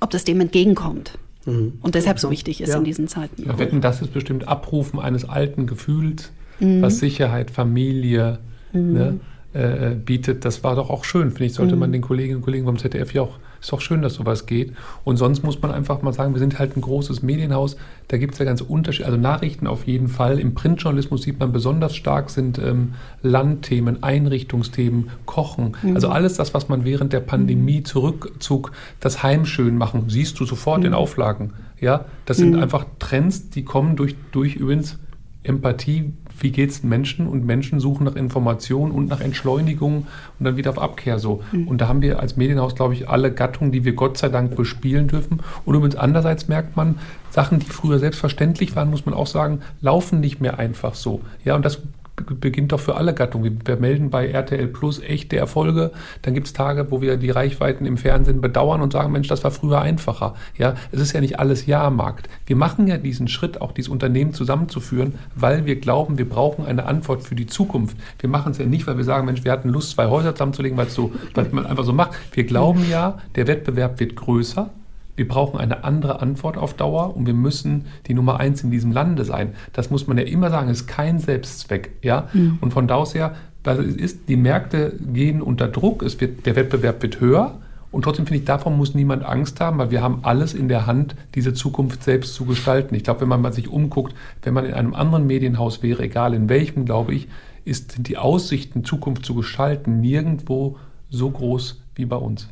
ob das dem entgegenkommt. Mhm. Und deshalb so wichtig ist ja. in diesen Zeiten. Ja, wetten, das ist bestimmt Abrufen eines alten Gefühls, mhm. was Sicherheit, Familie, mhm. ne, äh, bietet, das war doch auch schön, finde ich, sollte Mhm. man den Kolleginnen und Kollegen vom ZDF ja auch, ist doch schön, dass sowas geht. Und sonst muss man einfach mal sagen, wir sind halt ein großes Medienhaus, da gibt es ja ganz Unterschiede, also Nachrichten auf jeden Fall. Im Printjournalismus sieht man besonders stark sind ähm, Landthemen, Einrichtungsthemen, Kochen, also alles das, was man während der Pandemie zurückzog, das Heimschön machen, siehst du sofort in Auflagen. Ja, das sind einfach Trends, die kommen durch, durch übrigens Empathie, wie geht es den Menschen? Und Menschen suchen nach Information und nach Entschleunigung und dann wieder auf Abkehr so. Und da haben wir als Medienhaus, glaube ich, alle Gattungen, die wir Gott sei Dank bespielen dürfen. Und übrigens andererseits merkt man, Sachen, die früher selbstverständlich waren, muss man auch sagen, laufen nicht mehr einfach so. Ja, und das beginnt doch für alle Gattungen. Wir melden bei RTL Plus echte Erfolge. Dann gibt es Tage, wo wir die Reichweiten im Fernsehen bedauern und sagen, Mensch, das war früher einfacher. Ja, es ist ja nicht alles Jahrmarkt. Wir machen ja diesen Schritt, auch dieses Unternehmen zusammenzuführen, weil wir glauben, wir brauchen eine Antwort für die Zukunft. Wir machen es ja nicht, weil wir sagen, Mensch, wir hatten Lust, zwei Häuser zusammenzulegen, weil es so, weil man einfach so macht. Wir glauben ja, der Wettbewerb wird größer. Wir brauchen eine andere Antwort auf Dauer und wir müssen die Nummer eins in diesem Lande sein. Das muss man ja immer sagen, ist kein Selbstzweck. Ja? Und von da aus her, es ist, die Märkte gehen unter Druck, es wird, der Wettbewerb wird höher. Und trotzdem finde ich, davon muss niemand Angst haben, weil wir haben alles in der Hand, diese Zukunft selbst zu gestalten. Ich glaube, wenn man mal sich umguckt, wenn man in einem anderen Medienhaus wäre, egal in welchem, glaube ich, ist, sind die Aussichten, Zukunft zu gestalten, nirgendwo so groß wie bei uns.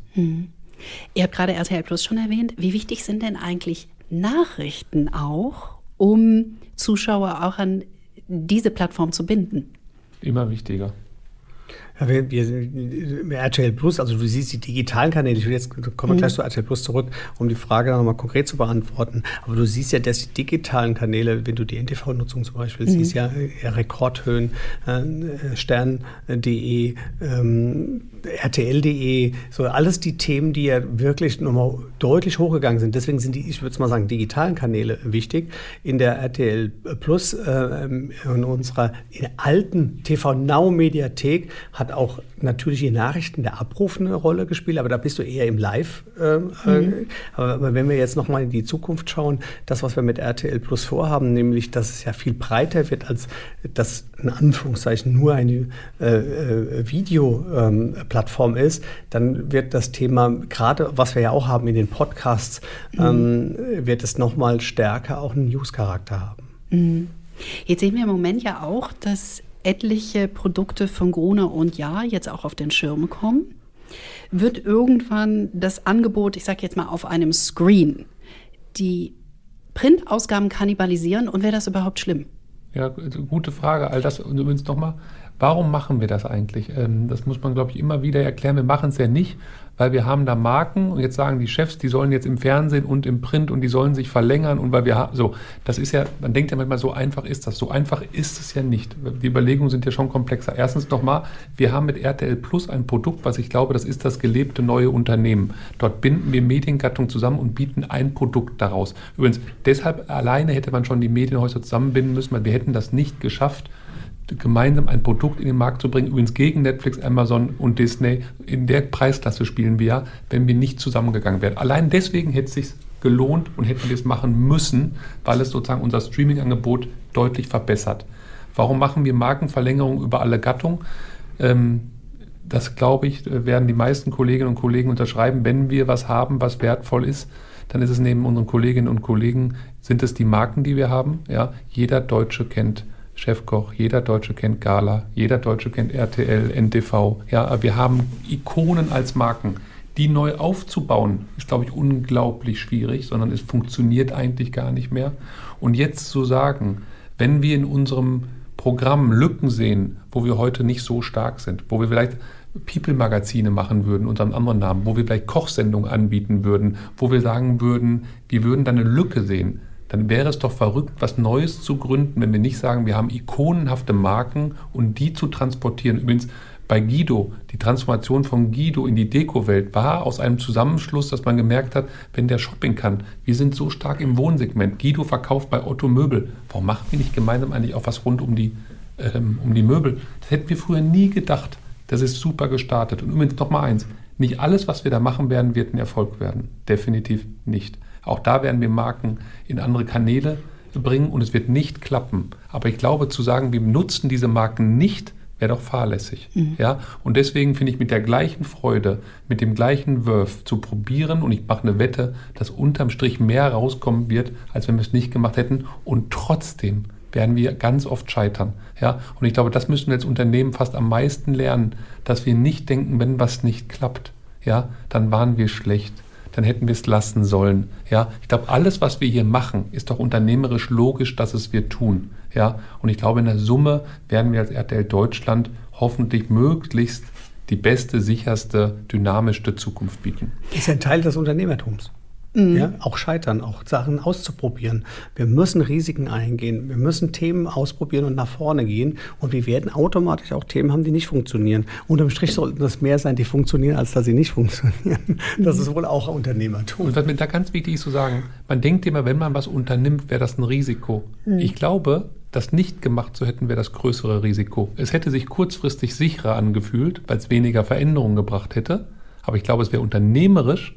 Ihr habt gerade RTL Plus schon erwähnt. Wie wichtig sind denn eigentlich Nachrichten auch, um Zuschauer auch an diese Plattform zu binden? Immer wichtiger. Ja, wir, wir, RTL Plus, also du siehst die digitalen Kanäle, ich will jetzt kommen wir gleich zu RTL Plus zurück, um die Frage nochmal konkret zu beantworten. Aber du siehst ja, dass die digitalen Kanäle, wenn du die NTV-Nutzung zum Beispiel siehst, ja, ja Rekordhöhen, äh, Stern.de, ähm, RTL.de, so alles die Themen, die ja wirklich nochmal deutlich hochgegangen sind. Deswegen sind die, ich würde mal sagen, digitalen Kanäle wichtig. In der RTL Plus, äh, in unserer in alten TV Now Mediathek hat auch natürlich die Nachrichten der Abruf eine Rolle gespielt, aber da bist du eher im Live. Äh, mhm. aber, aber, wenn wir jetzt nochmal in die Zukunft schauen, das, was wir mit RTL Plus vorhaben, nämlich, dass es ja viel breiter wird, als das in Anführungszeichen nur eine äh, Videoplattform ähm, ist, dann wird das Thema, gerade was wir ja auch haben in den Podcasts, mhm. ähm, wird es nochmal stärker auch einen News-Charakter haben. Mhm. Jetzt sehen wir im Moment ja auch, dass etliche Produkte von Gruner und Ja jetzt auch auf den Schirm kommen, wird irgendwann das Angebot, ich sage jetzt mal auf einem Screen, die Printausgaben kannibalisieren und wäre das überhaupt schlimm? Ja, gute Frage. All das und übrigens nochmal, warum machen wir das eigentlich? Das muss man, glaube ich, immer wieder erklären. Wir machen es ja nicht, weil wir haben da Marken und jetzt sagen die Chefs, die sollen jetzt im Fernsehen und im Print und die sollen sich verlängern und weil wir haben, so, das ist ja, man denkt ja manchmal, so einfach ist das. So einfach ist es ja nicht. Die Überlegungen sind ja schon komplexer. Erstens nochmal, wir haben mit RTL Plus ein Produkt, was ich glaube, das ist das gelebte neue Unternehmen. Dort binden wir Mediengattungen zusammen und bieten ein Produkt daraus. Übrigens, deshalb alleine hätte man schon die Medienhäuser zusammenbinden müssen, weil wir hätten das nicht geschafft, gemeinsam ein Produkt in den Markt zu bringen, übrigens gegen Netflix, Amazon und Disney. In der Preisklasse spielen wir ja, wenn wir nicht zusammengegangen wären. Allein deswegen hätte es sich gelohnt und hätten wir es machen müssen, weil es sozusagen unser Streaming-Angebot deutlich verbessert. Warum machen wir Markenverlängerung über alle Gattungen? Ähm, das, glaube ich, werden die meisten Kolleginnen und Kollegen unterschreiben. Wenn wir was haben, was wertvoll ist, dann ist es neben unseren Kolleginnen und Kollegen, sind es die Marken, die wir haben. Ja, jeder Deutsche kennt Chefkoch, jeder Deutsche kennt Gala, jeder Deutsche kennt RTL, NTV. Ja, wir haben Ikonen als Marken. Die neu aufzubauen, ist, glaube ich, unglaublich schwierig, sondern es funktioniert eigentlich gar nicht mehr. Und jetzt zu sagen, wenn wir in unserem Programm Lücken sehen, wo wir heute nicht so stark sind, wo wir vielleicht People-Magazine machen würden unter einem anderen Namen, wo wir vielleicht Kochsendungen anbieten würden, wo wir sagen würden, wir würden da eine Lücke sehen, dann wäre es doch verrückt, was Neues zu gründen, wenn wir nicht sagen, wir haben ikonenhafte Marken und die zu transportieren. Übrigens bei Guido, die Transformation von Guido in die Deko-Welt war aus einem Zusammenschluss, dass man gemerkt hat, wenn der Shopping kann, wir sind so stark im Wohnsegment. Guido verkauft bei Otto Möbel. Warum machen wir nicht gemeinsam eigentlich auch was rund um die, ähm, um die Möbel? Das hätten wir früher nie gedacht. Das ist super gestartet. Und übrigens noch mal eins, nicht alles, was wir da machen werden, wird ein Erfolg werden. Definitiv nicht. Auch da werden wir Marken in andere Kanäle bringen und es wird nicht klappen. Aber ich glaube, zu sagen, wir nutzen diese Marken nicht wäre doch fahrlässig. Mhm. Ja? Und deswegen finde ich mit der gleichen Freude, mit dem gleichen Wurf zu probieren und ich mache eine Wette, dass unterm Strich mehr rauskommen wird, als wenn wir es nicht gemacht hätten und trotzdem werden wir ganz oft scheitern. Ja? Und ich glaube, das müssen wir als Unternehmen fast am meisten lernen, dass wir nicht denken, wenn was nicht klappt, ja, dann waren wir schlecht dann hätten wir es lassen sollen. Ja, ich glaube, alles, was wir hier machen, ist doch unternehmerisch logisch, dass es wir tun. Ja, und ich glaube, in der Summe werden wir als RTL Deutschland hoffentlich möglichst die beste, sicherste, dynamischste Zukunft bieten. Ist ein Teil des Unternehmertums. Mhm. Ja, auch scheitern, auch Sachen auszuprobieren. Wir müssen Risiken eingehen. Wir müssen Themen ausprobieren und nach vorne gehen. Und wir werden automatisch auch Themen haben, die nicht funktionieren. Unterm Strich sollten das mehr sein, die funktionieren, als dass sie nicht funktionieren. Das ist wohl auch Unternehmertum. Und was mir da ganz wichtig ist zu sagen, man denkt immer, wenn man was unternimmt, wäre das ein Risiko. Mhm. Ich glaube, das nicht gemacht zu hätten, wäre das größere Risiko. Es hätte sich kurzfristig sicherer angefühlt, weil es weniger Veränderungen gebracht hätte. Aber ich glaube, es wäre unternehmerisch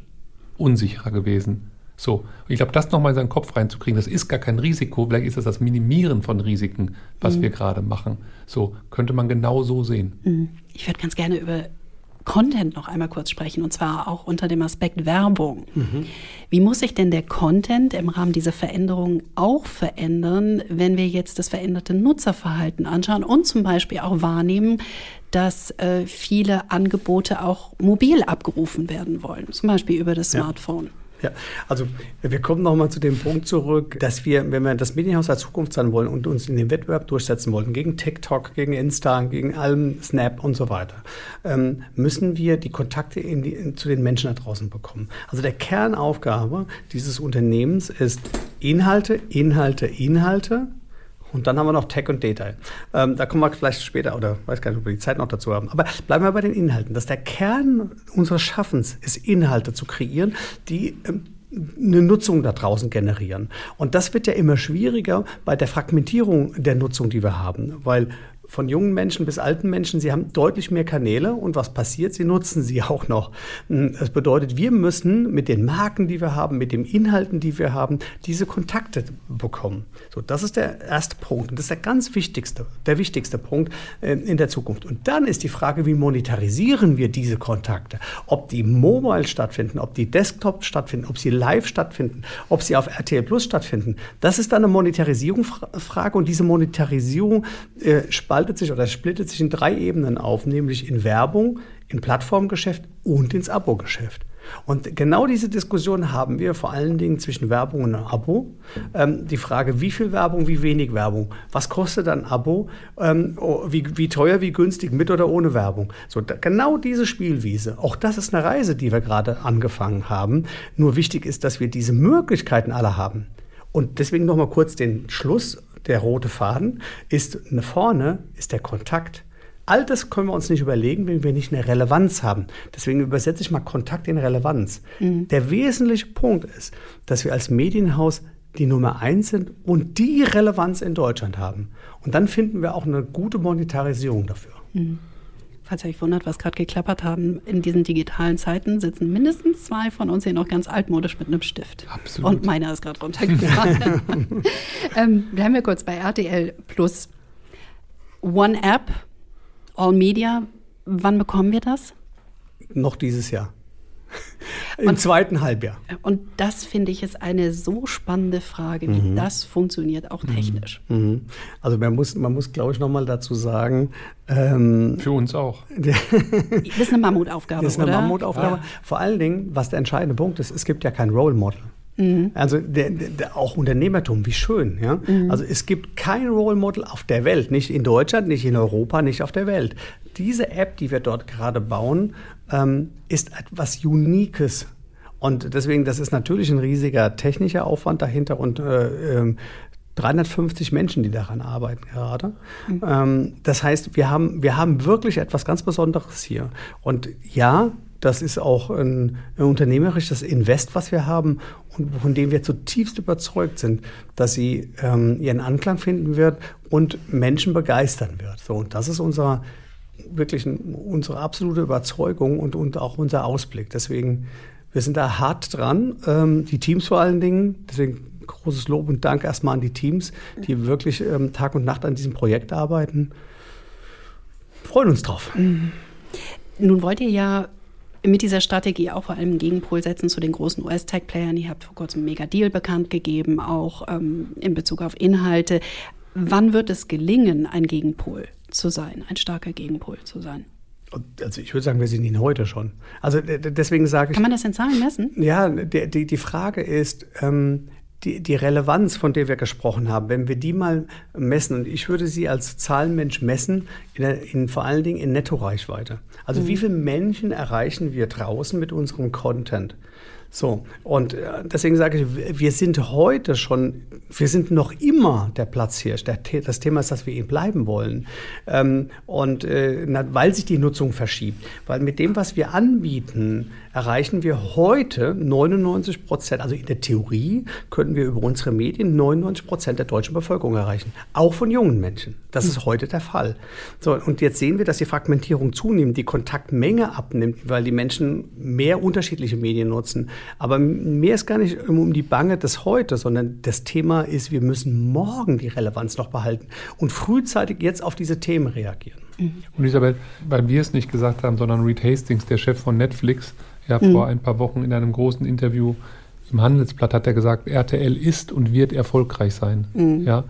unsicherer gewesen. So, ich glaube, das nochmal in seinen Kopf reinzukriegen, das ist gar kein Risiko, vielleicht ist das das Minimieren von Risiken, was mhm. wir gerade machen. So, könnte man genau so sehen. Mhm. Ich würde ganz gerne über Content noch einmal kurz sprechen, und zwar auch unter dem Aspekt Werbung. Mhm. Wie muss sich denn der Content im Rahmen dieser Veränderungen auch verändern, wenn wir jetzt das veränderte Nutzerverhalten anschauen und zum Beispiel auch wahrnehmen, dass äh, viele Angebote auch mobil abgerufen werden wollen, zum Beispiel über das Smartphone? Ja. Also wir kommen nochmal zu dem Punkt zurück, dass wir, wenn wir das Medienhaus als Zukunft sein wollen und uns in den Wettbewerb durchsetzen wollen, gegen TikTok, gegen Insta, gegen allem Snap und so weiter, ähm, müssen wir die Kontakte in die, in, zu den Menschen da draußen bekommen. Also der Kernaufgabe dieses Unternehmens ist Inhalte, Inhalte, Inhalte und dann haben wir noch Tech und Data. Ähm, da kommen wir vielleicht später, oder weiß gar nicht, ob wir die Zeit noch dazu haben. Aber bleiben wir bei den Inhalten. Dass der Kern unseres Schaffens ist, Inhalte zu kreieren, die ähm, eine Nutzung da draußen generieren. Und das wird ja immer schwieriger bei der Fragmentierung der Nutzung, die wir haben, weil von jungen Menschen bis alten Menschen, sie haben deutlich mehr Kanäle und was passiert, sie nutzen sie auch noch. Hm, das bedeutet, wir müssen mit den Marken, die wir haben, mit den Inhalten, die wir haben, diese Kontakte bekommen. So, das ist der erste Punkt und das ist der ganz wichtigste, der wichtigste Punkt äh, in der Zukunft. Und dann ist die Frage, wie monetarisieren wir diese Kontakte? Ob die mobile stattfinden, ob die Desktop stattfinden, ob sie live stattfinden, ob sie auf RTL Plus stattfinden. Das ist dann eine Monetarisierungsfrage und diese Monetarisierung äh, spaltet sich oder splittet sich in drei Ebenen auf, nämlich in Werbung, in Plattformgeschäft und ins Abo-Geschäft. Und genau diese Diskussion haben wir vor allen Dingen zwischen Werbung und Abo. Ähm, die Frage, wie viel Werbung, wie wenig Werbung, was kostet ein Abo, ähm, oh, wie, wie, teuer, wie günstig, mit oder ohne Werbung. So, da, genau diese Spielwiese, auch das ist eine Reise, die wir gerade angefangen haben. Nur wichtig ist, dass wir diese Möglichkeiten alle haben. Und deswegen noch mal kurz den Schluss der rote Faden, ist vorne ist der Kontakt. All das können wir uns nicht überlegen, wenn wir nicht eine Relevanz haben. Deswegen übersetze ich mal Kontakt in Relevanz. Mhm. Der wesentliche Punkt ist, dass wir als Medienhaus die Nummer eins sind und die Relevanz in Deutschland haben. Und dann finden wir auch eine gute Monetarisierung dafür. Mhm falls ihr euch wundert, was gerade geklappert haben, in diesen digitalen Zeiten sitzen mindestens zwei von uns hier noch ganz altmodisch mit einem Stift. Absolut. Und meiner ist gerade runtergefallen. ähm, bleiben wir kurz bei RTL Plus. One App, All Media. Wann bekommen wir das? Noch dieses Jahr. Im und, zweiten Halbjahr. Und das finde ich ist eine so spannende Frage, wie mhm. das funktioniert, auch technisch. Mhm. mhm. Also man muss, man muss glaube ich, nochmal dazu sagen. Ähm, Für uns auch. das ist eine Mammutaufgabe. Das ist eine oder? Mammutaufgabe. Ja. Vor allen Dingen, was der entscheidende Punkt ist, es gibt ja kein Role Model. Mhm. Also der, der, auch Unternehmertum, wie schön. Ja? Mhm. Also es gibt kein Role Model auf der Welt, nicht in Deutschland, nicht in Europa, nicht auf der Welt. Diese App, die wir dort gerade bauen, ähm, ist etwas Uniques. Und deswegen, das ist natürlich ein riesiger technischer Aufwand dahinter und äh, 350 ähm, Menschen, die daran arbeiten gerade. Mhm. Ähm, das heißt, wir haben, wir haben wirklich etwas ganz Besonderes hier. Und ja, das ist auch ein, ein, unternehmerisches Invest, was wir haben und von dem wir zutiefst überzeugt sind, dass sie ähm, ihren Anklang finden wird und Menschen begeistern wird. So, und das ist unser wirklich unsere absolute Überzeugung und, und auch unser Ausblick. Deswegen, wir sind da hart dran, ähm, die Teams vor allen Dingen. Deswegen großes Lob und Dank erstmal an die Teams, die wirklich ähm, Tag und Nacht an diesem Projekt arbeiten. freuen uns drauf. Nun wollt ihr ja mit dieser Strategie auch vor allem einen Gegenpol setzen zu den großen US-Tech-Playern. Ihr habt vor kurzem einen Mega-Deal bekannt gegeben, auch ähm, in Bezug auf Inhalte. Wann wird es gelingen, ein Gegenpol zu sein, ein starker Gegenpol zu sein? Also ich würde sagen, wir sind ihn heute schon. Also deswegen sage ich. Kann man das in Zahlen messen? Ja, die, die, die Frage ist, ähm, die, die Relevanz, von der wir gesprochen haben, wenn wir die mal messen, und ich würde sie als Zahlenmensch messen, in, in vor allen Dingen in Nettoreichweite. Also mhm. wie viele Menschen erreichen wir draußen mit unserem Content? So, und äh, deswegen sage ich, wir sind heute schon, wir sind noch immer der Platzhirsch. Das Thema ist, dass wir ihn bleiben wollen. Ähm, und äh, weil sich die Nutzung verschiebt. Weil mit dem, was wir anbieten, erreichen wir heute 99 Prozent, also in der Theorie können wir über unsere Medien 99 Prozent der deutschen Bevölkerung erreichen. Auch von jungen Menschen. Das ist heute der Fall. So, und jetzt sehen wir, dass die Fragmentierung zunimmt, die Kontaktmenge abnimmt, weil die Menschen mehr unterschiedliche Medien nutzen. Aber mir ist gar nicht um die Bange des Heute, sondern das Thema ist, wir müssen morgen die Relevanz noch behalten und frühzeitig jetzt auf diese Themen reagieren. Und Isabel, weil wir es nicht gesagt haben, sondern Reed Hastings, der Chef von Netflix, ja mhm. vor ein paar Wochen in einem großen Interview im Handelsblatt hat er gesagt, RTL ist und wird erfolgreich sein. Mhm. Ja.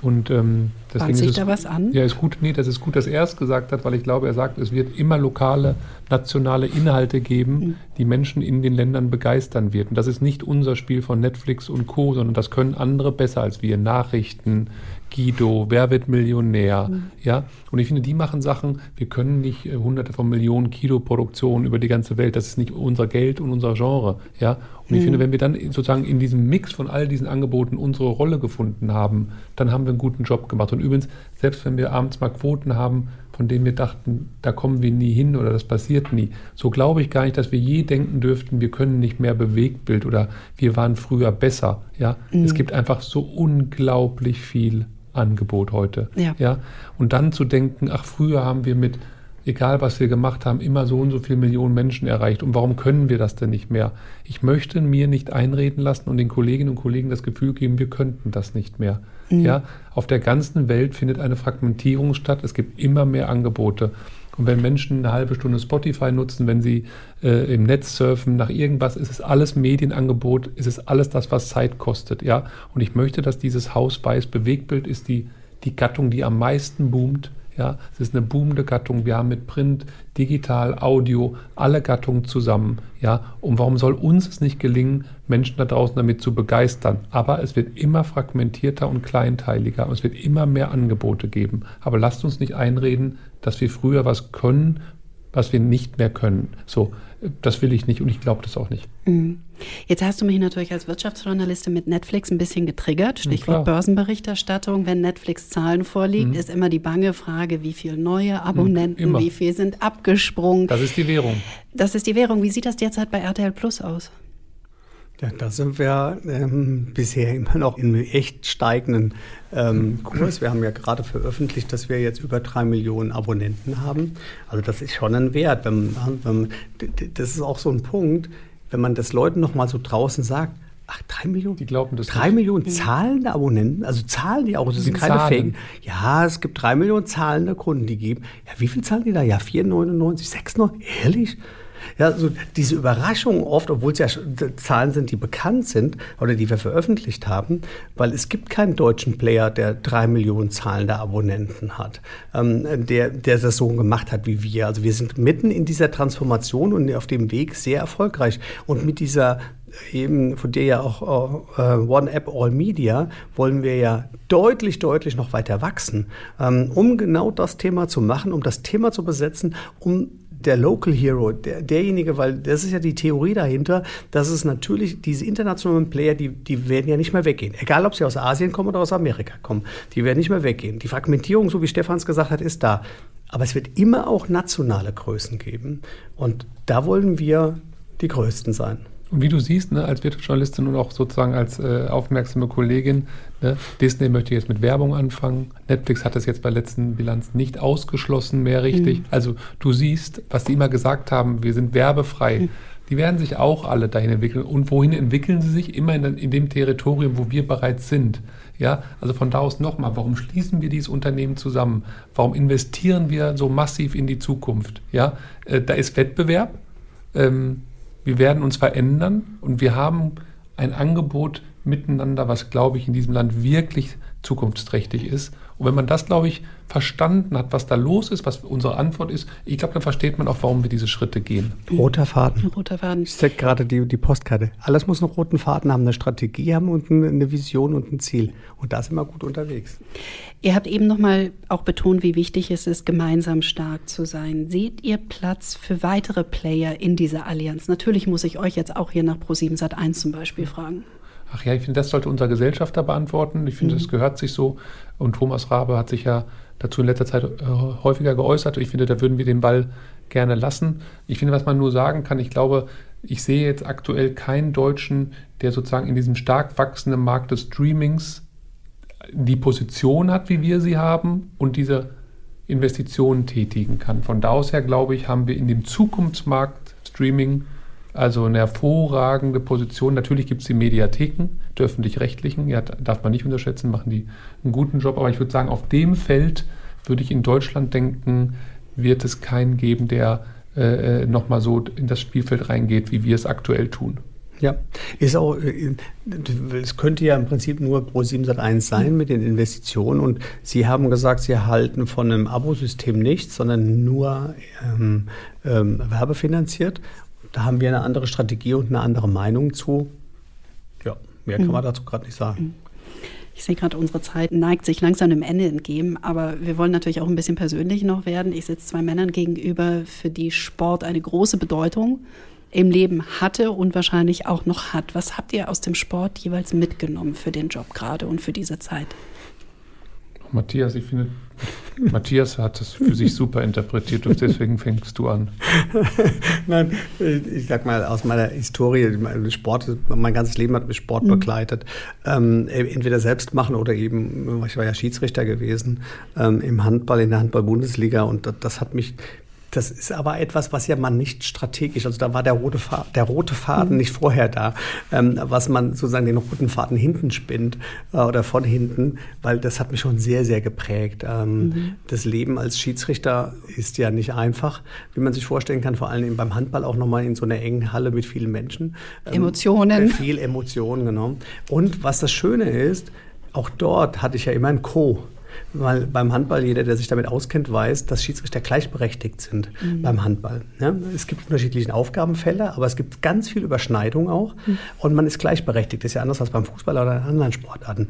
Und ähm, deswegen sich ist da was an? Ja, ist gut. Nee, das ist gut, dass er es gesagt hat, weil ich glaube, er sagt, es wird immer lokale, nationale Inhalte geben, mhm. die Menschen in den Ländern begeistern wird. Und das ist nicht unser Spiel von Netflix und Co., sondern das können andere besser als wir. Nachrichten, Guido, Wer wird Millionär? Mhm. Ja, und ich finde, die machen Sachen, wir können nicht äh, hunderte von Millionen Kilo Produktionen über die ganze Welt, das ist nicht unser Geld und unser Genre. Ja, und mhm. ich finde, wenn wir dann sozusagen in diesem Mix von all diesen Angeboten unsere Rolle gefunden haben, dann haben wir einen guten Job gemacht. Und übrigens, selbst wenn wir abends mal Quoten haben, von denen wir dachten, da kommen wir nie hin oder das passiert nie. So glaube ich gar nicht, dass wir je denken dürften, wir können nicht mehr Bewegtbild oder wir waren früher besser. Ja, mhm. es gibt einfach so unglaublich viel Angebot heute. Ja. ja. Und dann zu denken, ach, früher haben wir mit, egal was wir gemacht haben, immer so und so viele Millionen Menschen erreicht. Und warum können wir das denn nicht mehr? Ich möchte mir nicht einreden lassen und den Kolleginnen und Kollegen das Gefühl geben, wir könnten das nicht mehr. Mhm. Ja, auf der ganzen Welt findet eine Fragmentierung statt. Es gibt immer mehr Angebote. Und wenn Menschen eine halbe Stunde Spotify nutzen, wenn sie äh, im Netz surfen, nach irgendwas, ist es alles Medienangebot, ist es alles das, was Zeit kostet. Ja? Und ich möchte, dass dieses Haus weiß, Bewegtbild ist die, die Gattung, die am meisten boomt. Ja, es ist eine boomende Gattung. Wir haben mit Print, Digital, Audio alle Gattungen zusammen. Ja, und warum soll uns es nicht gelingen, Menschen da draußen damit zu begeistern? Aber es wird immer fragmentierter und kleinteiliger. Und es wird immer mehr Angebote geben. Aber lasst uns nicht einreden, dass wir früher was können, was wir nicht mehr können. So, das will ich nicht und ich glaube das auch nicht. Mhm. Jetzt hast du mich natürlich als Wirtschaftsjournalistin mit Netflix ein bisschen getriggert. Stichwort ja, Börsenberichterstattung. Wenn Netflix Zahlen vorliegt, mhm. ist immer die bange Frage, wie viele neue Abonnenten, mhm, wie viel sind abgesprungen. Das ist die Währung. Das ist die Währung. Wie sieht das derzeit bei RTL Plus aus? Ja, da sind wir ähm, bisher immer noch in einem echt steigenden ähm, Kurs. Wir haben ja gerade veröffentlicht, dass wir jetzt über drei Millionen Abonnenten haben. Also das ist schon ein Wert. Wenn, wenn, das ist auch so ein Punkt, wenn man das Leuten noch mal so draußen sagt, Ach, drei Millionen? Die glauben das Drei nicht. Millionen zahlende Abonnenten, also zahlen die auch, das sind keine Fake. Ja, es gibt drei Millionen zahlende Kunden, die geben. Ja, wie viel zahlen die da? Ja, 4,99, 6,99, ehrlich? Ja, so diese Überraschung oft, obwohl es ja Zahlen sind, die bekannt sind oder die wir veröffentlicht haben, weil es gibt keinen deutschen Player, der drei Millionen zahlende Abonnenten hat, ähm, der, der das so gemacht hat wie wir. Also wir sind mitten in dieser Transformation und auf dem Weg sehr erfolgreich. Und mit dieser eben von der ja auch äh, One App All Media wollen wir ja deutlich, deutlich noch weiter wachsen, ähm, um genau das Thema zu machen, um das Thema zu besetzen, um der Local Hero, der, derjenige, weil das ist ja die Theorie dahinter, dass es natürlich diese internationalen Player, die, die werden ja nicht mehr weggehen. Egal, ob sie aus Asien kommen oder aus Amerika kommen, die werden nicht mehr weggehen. Die Fragmentierung, so wie Stefans gesagt hat, ist da. Aber es wird immer auch nationale Größen geben. Und da wollen wir die Größten sein. Und wie du siehst, ne, als Wirtschaftsjournalistin und auch sozusagen als äh, aufmerksame Kollegin, ne, Disney möchte jetzt mit Werbung anfangen. Netflix hat das jetzt bei letzten Bilanz nicht ausgeschlossen mehr richtig. Mhm. Also du siehst, was die immer gesagt haben, wir sind werbefrei. Mhm. die werden sich auch alle dahin entwickeln. Und wohin entwickeln sie sich? Immer in, in dem Territorium, wo wir bereits sind. Ja, also von da aus nochmal, warum schließen wir dieses Unternehmen zusammen? Warum investieren wir so massiv in die Zukunft? Ja, äh, da ist Wettbewerb. Ähm, wir werden uns verändern und wir haben ein Angebot miteinander, was, glaube ich, in diesem Land wirklich zukunftsträchtig ist. Und wenn man das, glaube ich, verstanden hat, was da los ist, was unsere Antwort ist, ich glaube, dann versteht man auch, warum wir diese Schritte gehen. Roter Faden. Roter Faden. Ich zeige gerade die, die Postkarte. Alles muss einen roten Faden haben, eine Strategie haben und eine Vision und ein Ziel. Und da sind wir gut unterwegs. Ihr habt eben nochmal auch betont, wie wichtig es ist, gemeinsam stark zu sein. Seht ihr Platz für weitere Player in dieser Allianz? Natürlich muss ich euch jetzt auch hier nach Pro7 Sat1 zum Beispiel fragen. Ach ja, ich finde, das sollte unser Gesellschafter beantworten. Ich finde, mhm. das gehört sich so. Und Thomas Rabe hat sich ja dazu in letzter Zeit äh, häufiger geäußert. Ich finde, da würden wir den Ball gerne lassen. Ich finde, was man nur sagen kann, ich glaube, ich sehe jetzt aktuell keinen Deutschen, der sozusagen in diesem stark wachsenden Markt des Streamings die Position hat, wie wir sie haben und diese Investitionen tätigen kann. Von da aus her, glaube ich, haben wir in dem Zukunftsmarkt Streaming also eine hervorragende Position. Natürlich gibt es die Mediatheken, die öffentlich-rechtlichen, ja, darf man nicht unterschätzen, machen die einen guten Job. Aber ich würde sagen, auf dem Feld würde ich in Deutschland denken, wird es keinen geben, der äh, äh nochmal so in das Spielfeld reingeht, wie wir es aktuell tun. Ja, ist auch, äh, es könnte ja im Prinzip nur Pro7 Sat1 sein mit den Investitionen und Sie haben gesagt, Sie halten von einem Abosystem nichts, sondern nur ähm, ähm, werbefinanziert da haben wir eine andere Strategie und eine andere Meinung zu. Ja, mehr kann mhm. man dazu gerade nicht sagen. Mhm. Ich sehe gerade, unsere Zeit neigt sich langsam dem Ende entgegen, aber wir wollen natürlich auch ein bisschen persönlich noch werden. Ich sitze zwei Männern gegenüber, für die Sport eine große Bedeutung im Leben hatte und wahrscheinlich auch noch hat. Was habt ihr aus dem Sport jeweils mitgenommen für den Job gerade und für diese Zeit? Matthias, ich finde, Matthias hat es für sich super interpretiert und deswegen fängst du an. Nein, ich sag mal, aus meiner Historie, Sport, mein ganzes Leben hat mich Sport mhm. begleitet. Ähm, entweder selbst machen oder eben, ich war ja Schiedsrichter gewesen ähm, im Handball, in der Handball-Bundesliga und das, das hat mich das ist aber etwas, was ja man nicht strategisch, also da war der rote, Faden, der rote Faden mhm. nicht vorher da, ähm, was man sozusagen den roten Faden hinten spinnt äh, oder von hinten, weil das hat mich schon sehr, sehr geprägt. Ähm, mhm. Das Leben als Schiedsrichter ist ja nicht einfach, wie man sich vorstellen kann, vor allem beim Handball auch nochmal in so einer engen Halle mit vielen Menschen. Ähm, Emotionen. Viel Emotionen, genau. Und was das Schöne ist, auch dort hatte ich ja immer ein Co. Weil beim Handball, jeder, der sich damit auskennt, weiß, dass Schiedsrichter gleichberechtigt sind mhm. beim Handball. Ja, es gibt unterschiedliche Aufgabenfelder, aber es gibt ganz viel Überschneidung auch. Mhm. Und man ist gleichberechtigt. Das ist ja anders als beim Fußball oder in anderen Sportarten.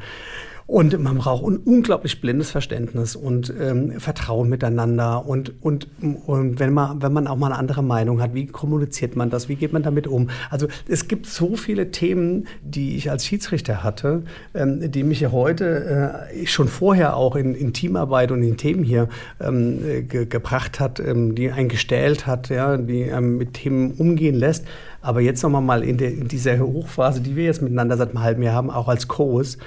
Und man braucht ein unglaublich blindes Verständnis und ähm, Vertrauen miteinander. Und, und, und wenn, man, wenn man auch mal eine andere Meinung hat, wie kommuniziert man das? Wie geht man damit um? Also es gibt so viele Themen, die ich als Schiedsrichter hatte, ähm, die mich heute äh, schon vorher auch in, in Teamarbeit und in Themen hier ähm, ge gebracht hat, ähm, die einen gestählt hat, ja, die ähm, mit Themen umgehen lässt. Aber jetzt nochmal mal in, der, in dieser Hochphase, die wir jetzt miteinander seit einem halben Jahr haben, auch als Co's,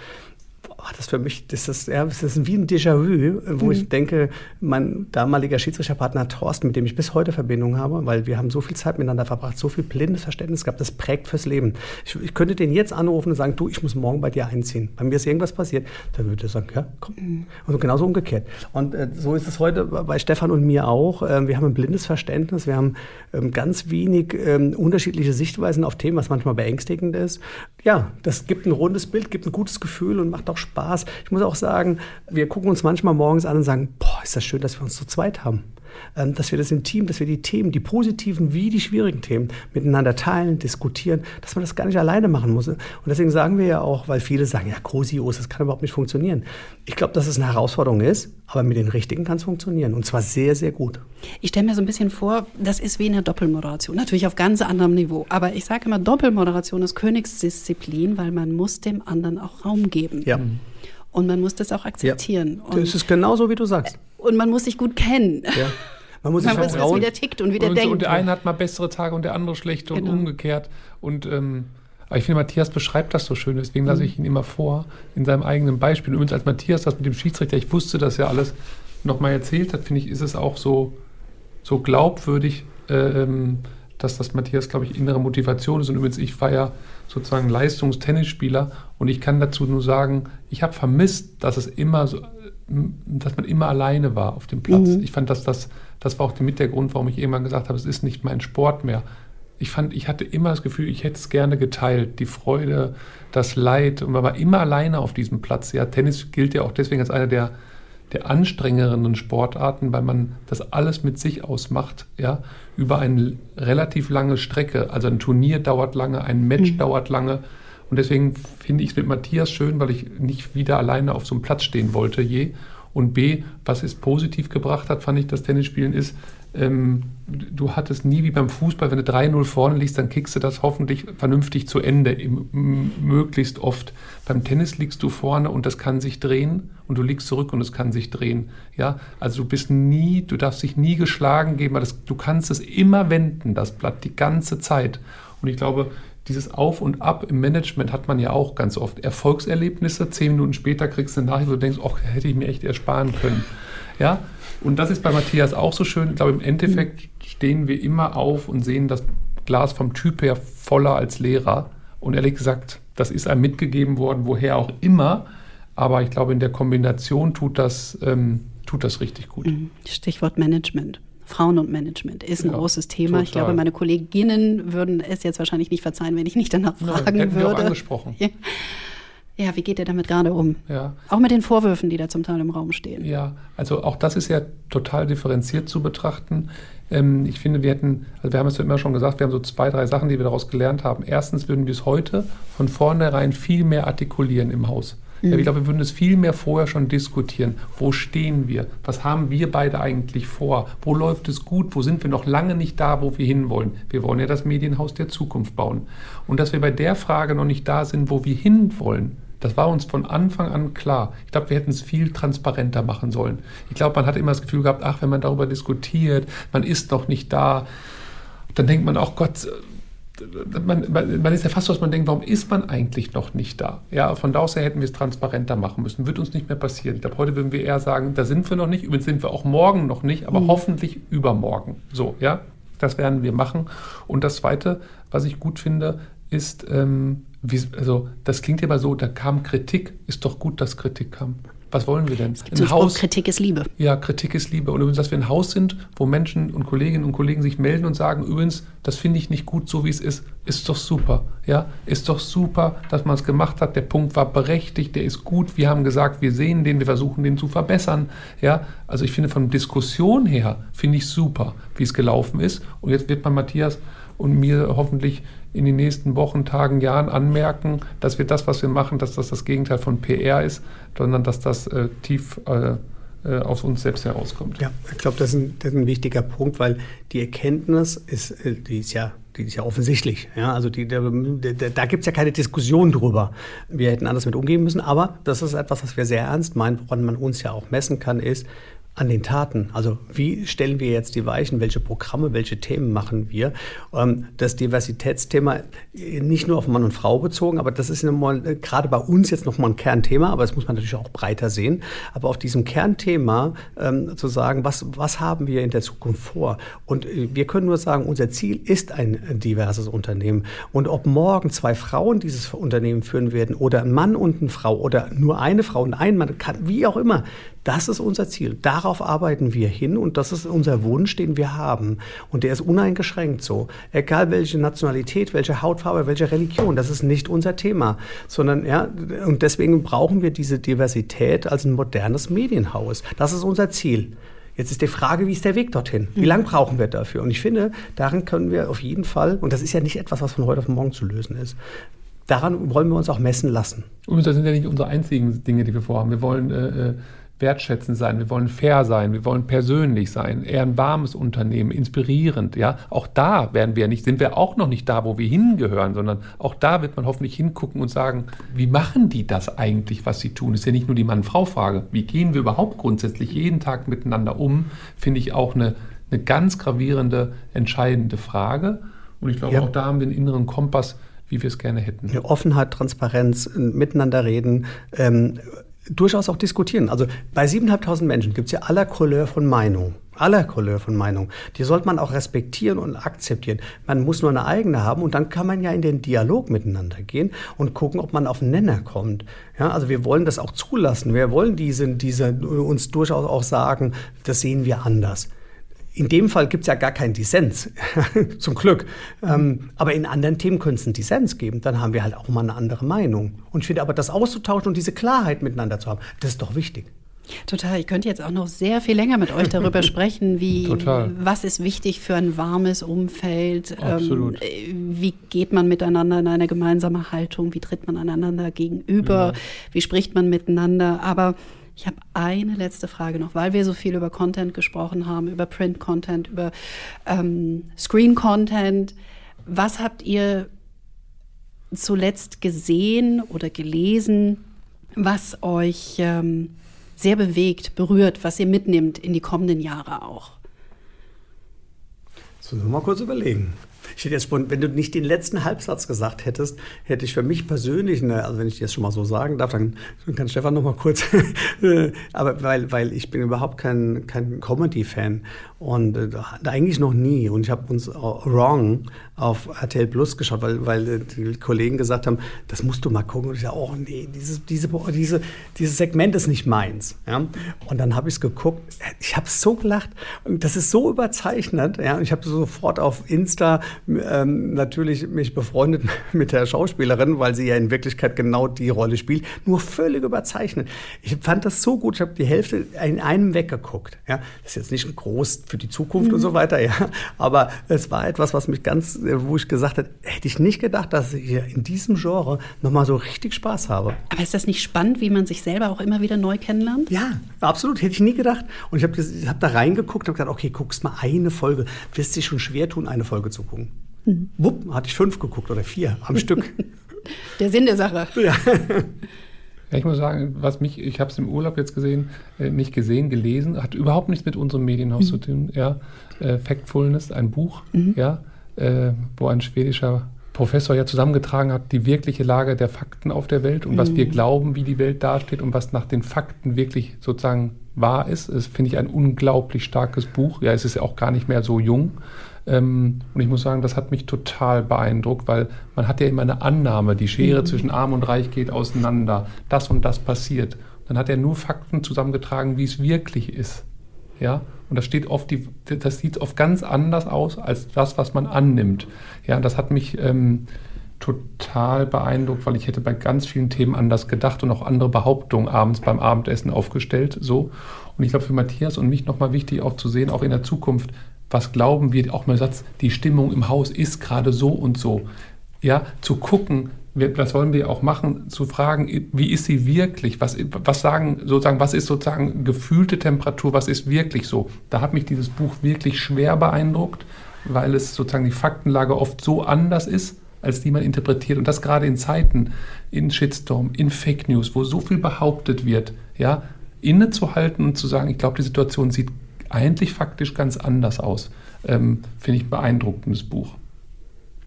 oh, das für mich, das ist, ja, das ist wie ein Déjà-vu, wo mhm. ich denke, mein damaliger Schiedsrichterpartner Thorsten, mit dem ich bis heute Verbindung habe, weil wir haben so viel Zeit miteinander verbracht, so viel blindes Verständnis gehabt, das prägt fürs Leben. Ich, ich könnte den jetzt anrufen und sagen, du, ich muss morgen bei dir einziehen. Bei mir ist irgendwas passiert. Dann würde er sagen, ja, komm. Mhm. Und genauso umgekehrt. Und äh, so ist es heute bei Stefan und mir auch. Äh, wir haben ein blindes Verständnis, wir haben ähm, ganz wenig ähm, unterschiedliche Sichtweisen auf Themen, was manchmal beängstigend ist. Ja, das gibt ein rundes Bild, gibt ein gutes Gefühl und macht auch Spaß. Spaß. Ich muss auch sagen, wir gucken uns manchmal morgens an und sagen, boah, ist das schön, dass wir uns zu zweit haben. Ähm, dass wir das im Team, dass wir die Themen, die positiven wie die schwierigen Themen miteinander teilen, diskutieren, dass man das gar nicht alleine machen muss. Und deswegen sagen wir ja auch, weil viele sagen, ja, Cosios, das kann überhaupt nicht funktionieren. Ich glaube, dass es eine Herausforderung ist, aber mit den Richtigen kann es funktionieren und zwar sehr, sehr gut. Ich stelle mir so ein bisschen vor, das ist wie eine Doppelmoderation, natürlich auf ganz anderem Niveau. Aber ich sage immer, Doppelmoderation ist Königsdisziplin, weil man muss dem anderen auch Raum geben. Ja. Und man muss das auch akzeptieren. Ja, das ist genauso, wie du sagst. Und man muss sich gut kennen. Ja. Man muss sich wissen, wie der tickt und wie der und, denkt. Und der eine hat mal bessere Tage und der andere schlechte genau. und umgekehrt. Und ähm, aber ich finde, Matthias beschreibt das so schön, deswegen lasse mhm. ich ihn immer vor in seinem eigenen Beispiel. Übrigens, als Matthias das mit dem Schiedsrichter, ich wusste das ja alles, nochmal erzählt hat, finde ich, ist es auch so, so glaubwürdig, äh, ähm, dass das Matthias, glaube ich, innere Motivation ist. Und übrigens, ich war ja sozusagen Leistungstennisspieler und ich kann dazu nur sagen, ich habe vermisst, dass es immer so, dass man immer alleine war auf dem Platz. Mhm. Ich fand, dass das, das war auch mit der Grund, warum ich irgendwann gesagt habe, es ist nicht mein Sport mehr. Ich fand, ich hatte immer das Gefühl, ich hätte es gerne geteilt, die Freude, das Leid und man war immer alleine auf diesem Platz. Ja, Tennis gilt ja auch deswegen als einer der der anstrengenderen Sportarten, weil man das alles mit sich ausmacht, ja, über eine relativ lange Strecke. Also ein Turnier dauert lange, ein Match mhm. dauert lange. Und deswegen finde ich es mit Matthias schön, weil ich nicht wieder alleine auf so einem Platz stehen wollte je. Und B, was es positiv gebracht hat, fand ich das Tennisspielen ist, ähm, du hattest nie wie beim Fußball, wenn du 3-0 vorne liegst, dann kickst du das hoffentlich vernünftig zu Ende, im, möglichst oft. Beim Tennis liegst du vorne und das kann sich drehen und du liegst zurück und es kann sich drehen. Ja, also du bist nie, du darfst dich nie geschlagen geben, weil das, du kannst es immer wenden, das Blatt, die ganze Zeit. Und ich glaube, dieses Auf und Ab im Management hat man ja auch ganz oft. Erfolgserlebnisse, zehn Minuten später kriegst du eine Nachricht, wo du denkst, ach, hätte ich mir echt ersparen können. Ja, und das ist bei Matthias auch so schön. Ich glaube, im Endeffekt stehen wir immer auf und sehen das Glas vom Typ her voller als Lehrer. Und ehrlich gesagt, das ist einem mitgegeben worden, woher auch immer. Aber ich glaube, in der Kombination tut das, ähm, tut das richtig gut. Mhm. Stichwort Management. Frauen und Management ist ein ja, großes Thema. Total. Ich glaube, meine Kolleginnen würden es jetzt wahrscheinlich nicht verzeihen, wenn ich nicht danach fragen Nein, würde. Wir auch angesprochen. Ja, wie geht ihr damit gerade um? Ja. Auch mit den Vorwürfen, die da zum Teil im Raum stehen. Ja, also auch das ist ja total differenziert zu betrachten. Ähm, ich finde, wir hätten, also wir haben es ja immer schon gesagt, wir haben so zwei, drei Sachen, die wir daraus gelernt haben. Erstens würden wir es heute von vornherein viel mehr artikulieren im Haus. Mhm. Ja, ich glaube, wir würden es viel mehr vorher schon diskutieren. Wo stehen wir? Was haben wir beide eigentlich vor? Wo läuft es gut? Wo sind wir noch lange nicht da, wo wir hinwollen? Wir wollen ja das Medienhaus der Zukunft bauen. Und dass wir bei der Frage noch nicht da sind, wo wir hinwollen, das war uns von Anfang an klar. Ich glaube, wir hätten es viel transparenter machen sollen. Ich glaube, man hat immer das Gefühl gehabt, ach, wenn man darüber diskutiert, man ist noch nicht da, dann denkt man auch, Gott, man, man, ist ja fast so, dass man denkt, warum ist man eigentlich noch nicht da? Ja, von da aus her hätten wir es transparenter machen müssen. Wird uns nicht mehr passieren. Ich glaube, heute würden wir eher sagen, da sind wir noch nicht, übrigens sind wir auch morgen noch nicht, aber mhm. hoffentlich übermorgen. So, ja, das werden wir machen. Und das Zweite, was ich gut finde, ist, ähm, wie, also das klingt ja immer so, da kam Kritik, ist doch gut, dass Kritik kam. Was wollen wir denn? Ein Haus, Kritik ist Liebe. Ja, Kritik ist Liebe. Und übrigens, dass wir ein Haus sind, wo Menschen und Kolleginnen und Kollegen sich melden und sagen, übrigens, das finde ich nicht gut, so wie es ist, ist doch super. Ja, ist doch super, dass man es gemacht hat. Der Punkt war berechtigt, der ist gut. Wir haben gesagt, wir sehen den, wir versuchen den zu verbessern. Ja, also ich finde von Diskussion her, finde ich super, wie es gelaufen ist. Und jetzt wird man Matthias und mir hoffentlich in den nächsten Wochen, Tagen, Jahren anmerken, dass wir das, was wir machen, dass das das Gegenteil von PR ist, sondern dass das äh, tief äh, äh, aus uns selbst herauskommt. Ja, ich glaube, das, das, ist ein wichtiger Punkt, weil die Erkenntnis ist, äh, die ist ja die ist ja offensichtlich. Ja, also die, da, da gibt es ja keine Diskussion drüber. Wir hätten anders mit umgehen müssen, aber das ist etwas, was wir sehr ernst meinen, woran man uns ja auch messen kann, ist, an den Taten. Also wie stellen wir jetzt die Weichen, welche Programme, welche Themen machen wir? Ähm, das Diversitätsthema nicht nur auf Mann und Frau bezogen, aber das ist mal, äh, gerade bei uns jetzt nochmal ein Kernthema, aber das muss man natürlich auch breiter sehen. Aber auf diesem Kernthema ähm, zu sagen, was, was haben wir in der Zukunft vor? Und äh, wir können nur sagen, unser Ziel ist ein diverses Unternehmen. Und ob morgen zwei Frauen dieses Unternehmen führen werden oder ein Mann und eine Frau oder nur eine Frau und ein Mann, kann, wie auch immer, das ist unser Ziel. Darauf arbeiten wir hin und das ist unser Wunsch, den wir haben. Und der ist uneingeschränkt so. Egal welche Nationalität, welche Hautfarbe, welche Religion, das ist nicht unser Thema. Sondern, ja, und deswegen brauchen wir diese Diversität als ein modernes Medienhaus. Das ist unser Ziel. Jetzt ist die Frage, wie ist der Weg dorthin? Wie mhm. lange brauchen wir dafür? Und ich finde, daran können wir auf jeden Fall, und das ist ja nicht etwas, was von heute auf morgen zu lösen ist, daran wollen wir uns auch messen lassen. Und das sind ja nicht unsere einzigen Dinge, die wir vorhaben. Wir wollen äh, äh wertschätzend sein, wir wollen fair sein, wir wollen persönlich sein, eher ein warmes Unternehmen, inspirierend, ja. Auch da werden wir nicht, sind wir auch noch nicht da, wo wir hingehören, sondern auch da wird man hoffentlich hingucken und sagen, wie machen die das eigentlich, was sie tun? Das ist ja nicht nur die Mann-Frau-Frage. Wie gehen wir überhaupt grundsätzlich jeden Tag miteinander um? Finde ich auch eine, eine ganz gravierende, entscheidende Frage. Und ich glaube, ja. auch da haben wir einen inneren Kompass, wie wir es gerne hätten. Offenheit, Transparenz, miteinander reden, ähm, durchaus auch diskutieren. Also bei 7.500 Menschen gibt es ja aller Couleur von Meinung. Aller Couleur von Meinung. Die sollte man auch respektieren und akzeptieren. Man muss nur eine eigene haben und dann kann man ja in den Dialog miteinander gehen und gucken, ob man auf einen Nenner kommt. Ja, also wir wollen das auch zulassen. Wir wollen diese, diese uns durchaus auch sagen, das sehen wir anders. In dem Fall gibt es ja gar keinen Dissens, zum Glück. Ähm, aber in anderen Themen könnte es einen Dissens geben. Dann haben wir halt auch mal eine andere Meinung. Und ich finde aber, das auszutauschen und diese Klarheit miteinander zu haben, das ist doch wichtig. Total. Ich könnte jetzt auch noch sehr viel länger mit euch darüber sprechen, wie Total. was ist wichtig für ein warmes Umfeld. Ähm, Absolut. Ähm, wie geht man miteinander in eine gemeinsame Haltung? Wie tritt man einander gegenüber? Ja. Wie spricht man miteinander? Aber ich habe eine letzte Frage noch, weil wir so viel über Content gesprochen haben, über Print-Content, über ähm, Screen-Content. Was habt ihr zuletzt gesehen oder gelesen, was euch ähm, sehr bewegt, berührt, was ihr mitnimmt in die kommenden Jahre auch? Das müssen wir mal kurz überlegen. Ich hätte jetzt, wenn du nicht den letzten Halbsatz gesagt hättest, hätte ich für mich persönlich, eine, also wenn ich das schon mal so sagen darf, dann kann Stefan noch mal kurz, aber weil, weil ich bin überhaupt kein, kein Comedy-Fan und äh, eigentlich noch nie. Und ich habe uns Wrong auf RTL Plus geschaut, weil, weil äh, die Kollegen gesagt haben, das musst du mal gucken. Und ich sage, oh nee, dieses, diese, diese, dieses Segment ist nicht meins. Ja? Und dann habe ich es geguckt. Ich habe so gelacht. Das ist so überzeichnet. Ja? Ich habe sofort auf Insta ähm, natürlich mich befreundet mit der Schauspielerin, weil sie ja in Wirklichkeit genau die Rolle spielt. Nur völlig überzeichnet. Ich fand das so gut. Ich habe die Hälfte in einem weggeguckt. Ja? Das ist jetzt nicht groß für die Zukunft mhm. und so weiter, ja. Aber es war etwas, was mich ganz, wo ich gesagt habe, hätte ich nicht gedacht, dass ich in diesem Genre nochmal so richtig Spaß habe. Aber ist das nicht spannend, wie man sich selber auch immer wieder neu kennenlernt? Ja, absolut. Hätte ich nie gedacht. Und ich habe hab da reingeguckt und gesagt, okay, guckst mal eine Folge. Wirst dich schon schwer tun, eine Folge zu gucken. Mhm. Wupp, hatte ich fünf geguckt oder vier am Stück. Der Sinn der Sache. Ja. Ja, ich muss sagen, was mich, ich habe es im Urlaub jetzt gesehen, äh, nicht gesehen, gelesen, hat überhaupt nichts mit unserem Medienhaus mhm. zu tun. Ja, äh, Factfulness, ein Buch, mhm. ja, äh, wo ein schwedischer Professor ja zusammengetragen hat, die wirkliche Lage der Fakten auf der Welt und mhm. was wir glauben, wie die Welt dasteht und was nach den Fakten wirklich sozusagen wahr ist. Das finde ich ein unglaublich starkes Buch. Ja, es ist ja auch gar nicht mehr so jung. Ähm, und ich muss sagen, das hat mich total beeindruckt, weil man hat ja immer eine Annahme, die Schere mhm. zwischen Arm und Reich geht auseinander, das und das passiert. Dann hat er nur Fakten zusammengetragen, wie es wirklich ist. Ja, und das steht oft, die, das sieht oft ganz anders aus als das, was man annimmt. Ja, das hat mich ähm, total beeindruckt, weil ich hätte bei ganz vielen Themen anders gedacht und auch andere Behauptungen abends beim Abendessen aufgestellt. So. Und ich glaube, für Matthias und mich nochmal wichtig auch zu sehen, auch in der Zukunft, was glauben wir, auch mal Satz, die Stimmung im Haus ist gerade so und so. Ja, zu gucken, das wollen wir auch machen, zu fragen, wie ist sie wirklich? Was, was sagen, sozusagen, was ist sozusagen gefühlte Temperatur? Was ist wirklich so? Da hat mich dieses Buch wirklich schwer beeindruckt, weil es sozusagen die Faktenlage oft so anders ist, als die man interpretiert. Und das gerade in Zeiten, in Shitstorm, in Fake News, wo so viel behauptet wird, ja, innezuhalten und zu sagen, ich glaube, die Situation sieht eigentlich faktisch ganz anders aus. Ähm, Finde ich ein beeindruckendes Buch.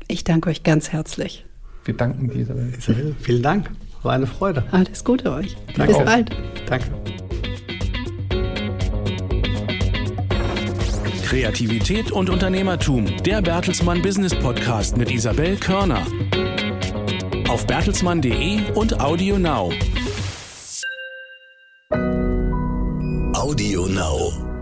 Ich danke euch ganz herzlich. Wir danken dir, Isabel. Isabel, vielen Dank. War eine Freude. Alles Gute euch. Danke Bis auch. bald. Danke. Kreativität und Unternehmertum. Der Bertelsmann Business Podcast mit Isabel Körner. Auf bertelsmann.de und Audio Now. Audio Now.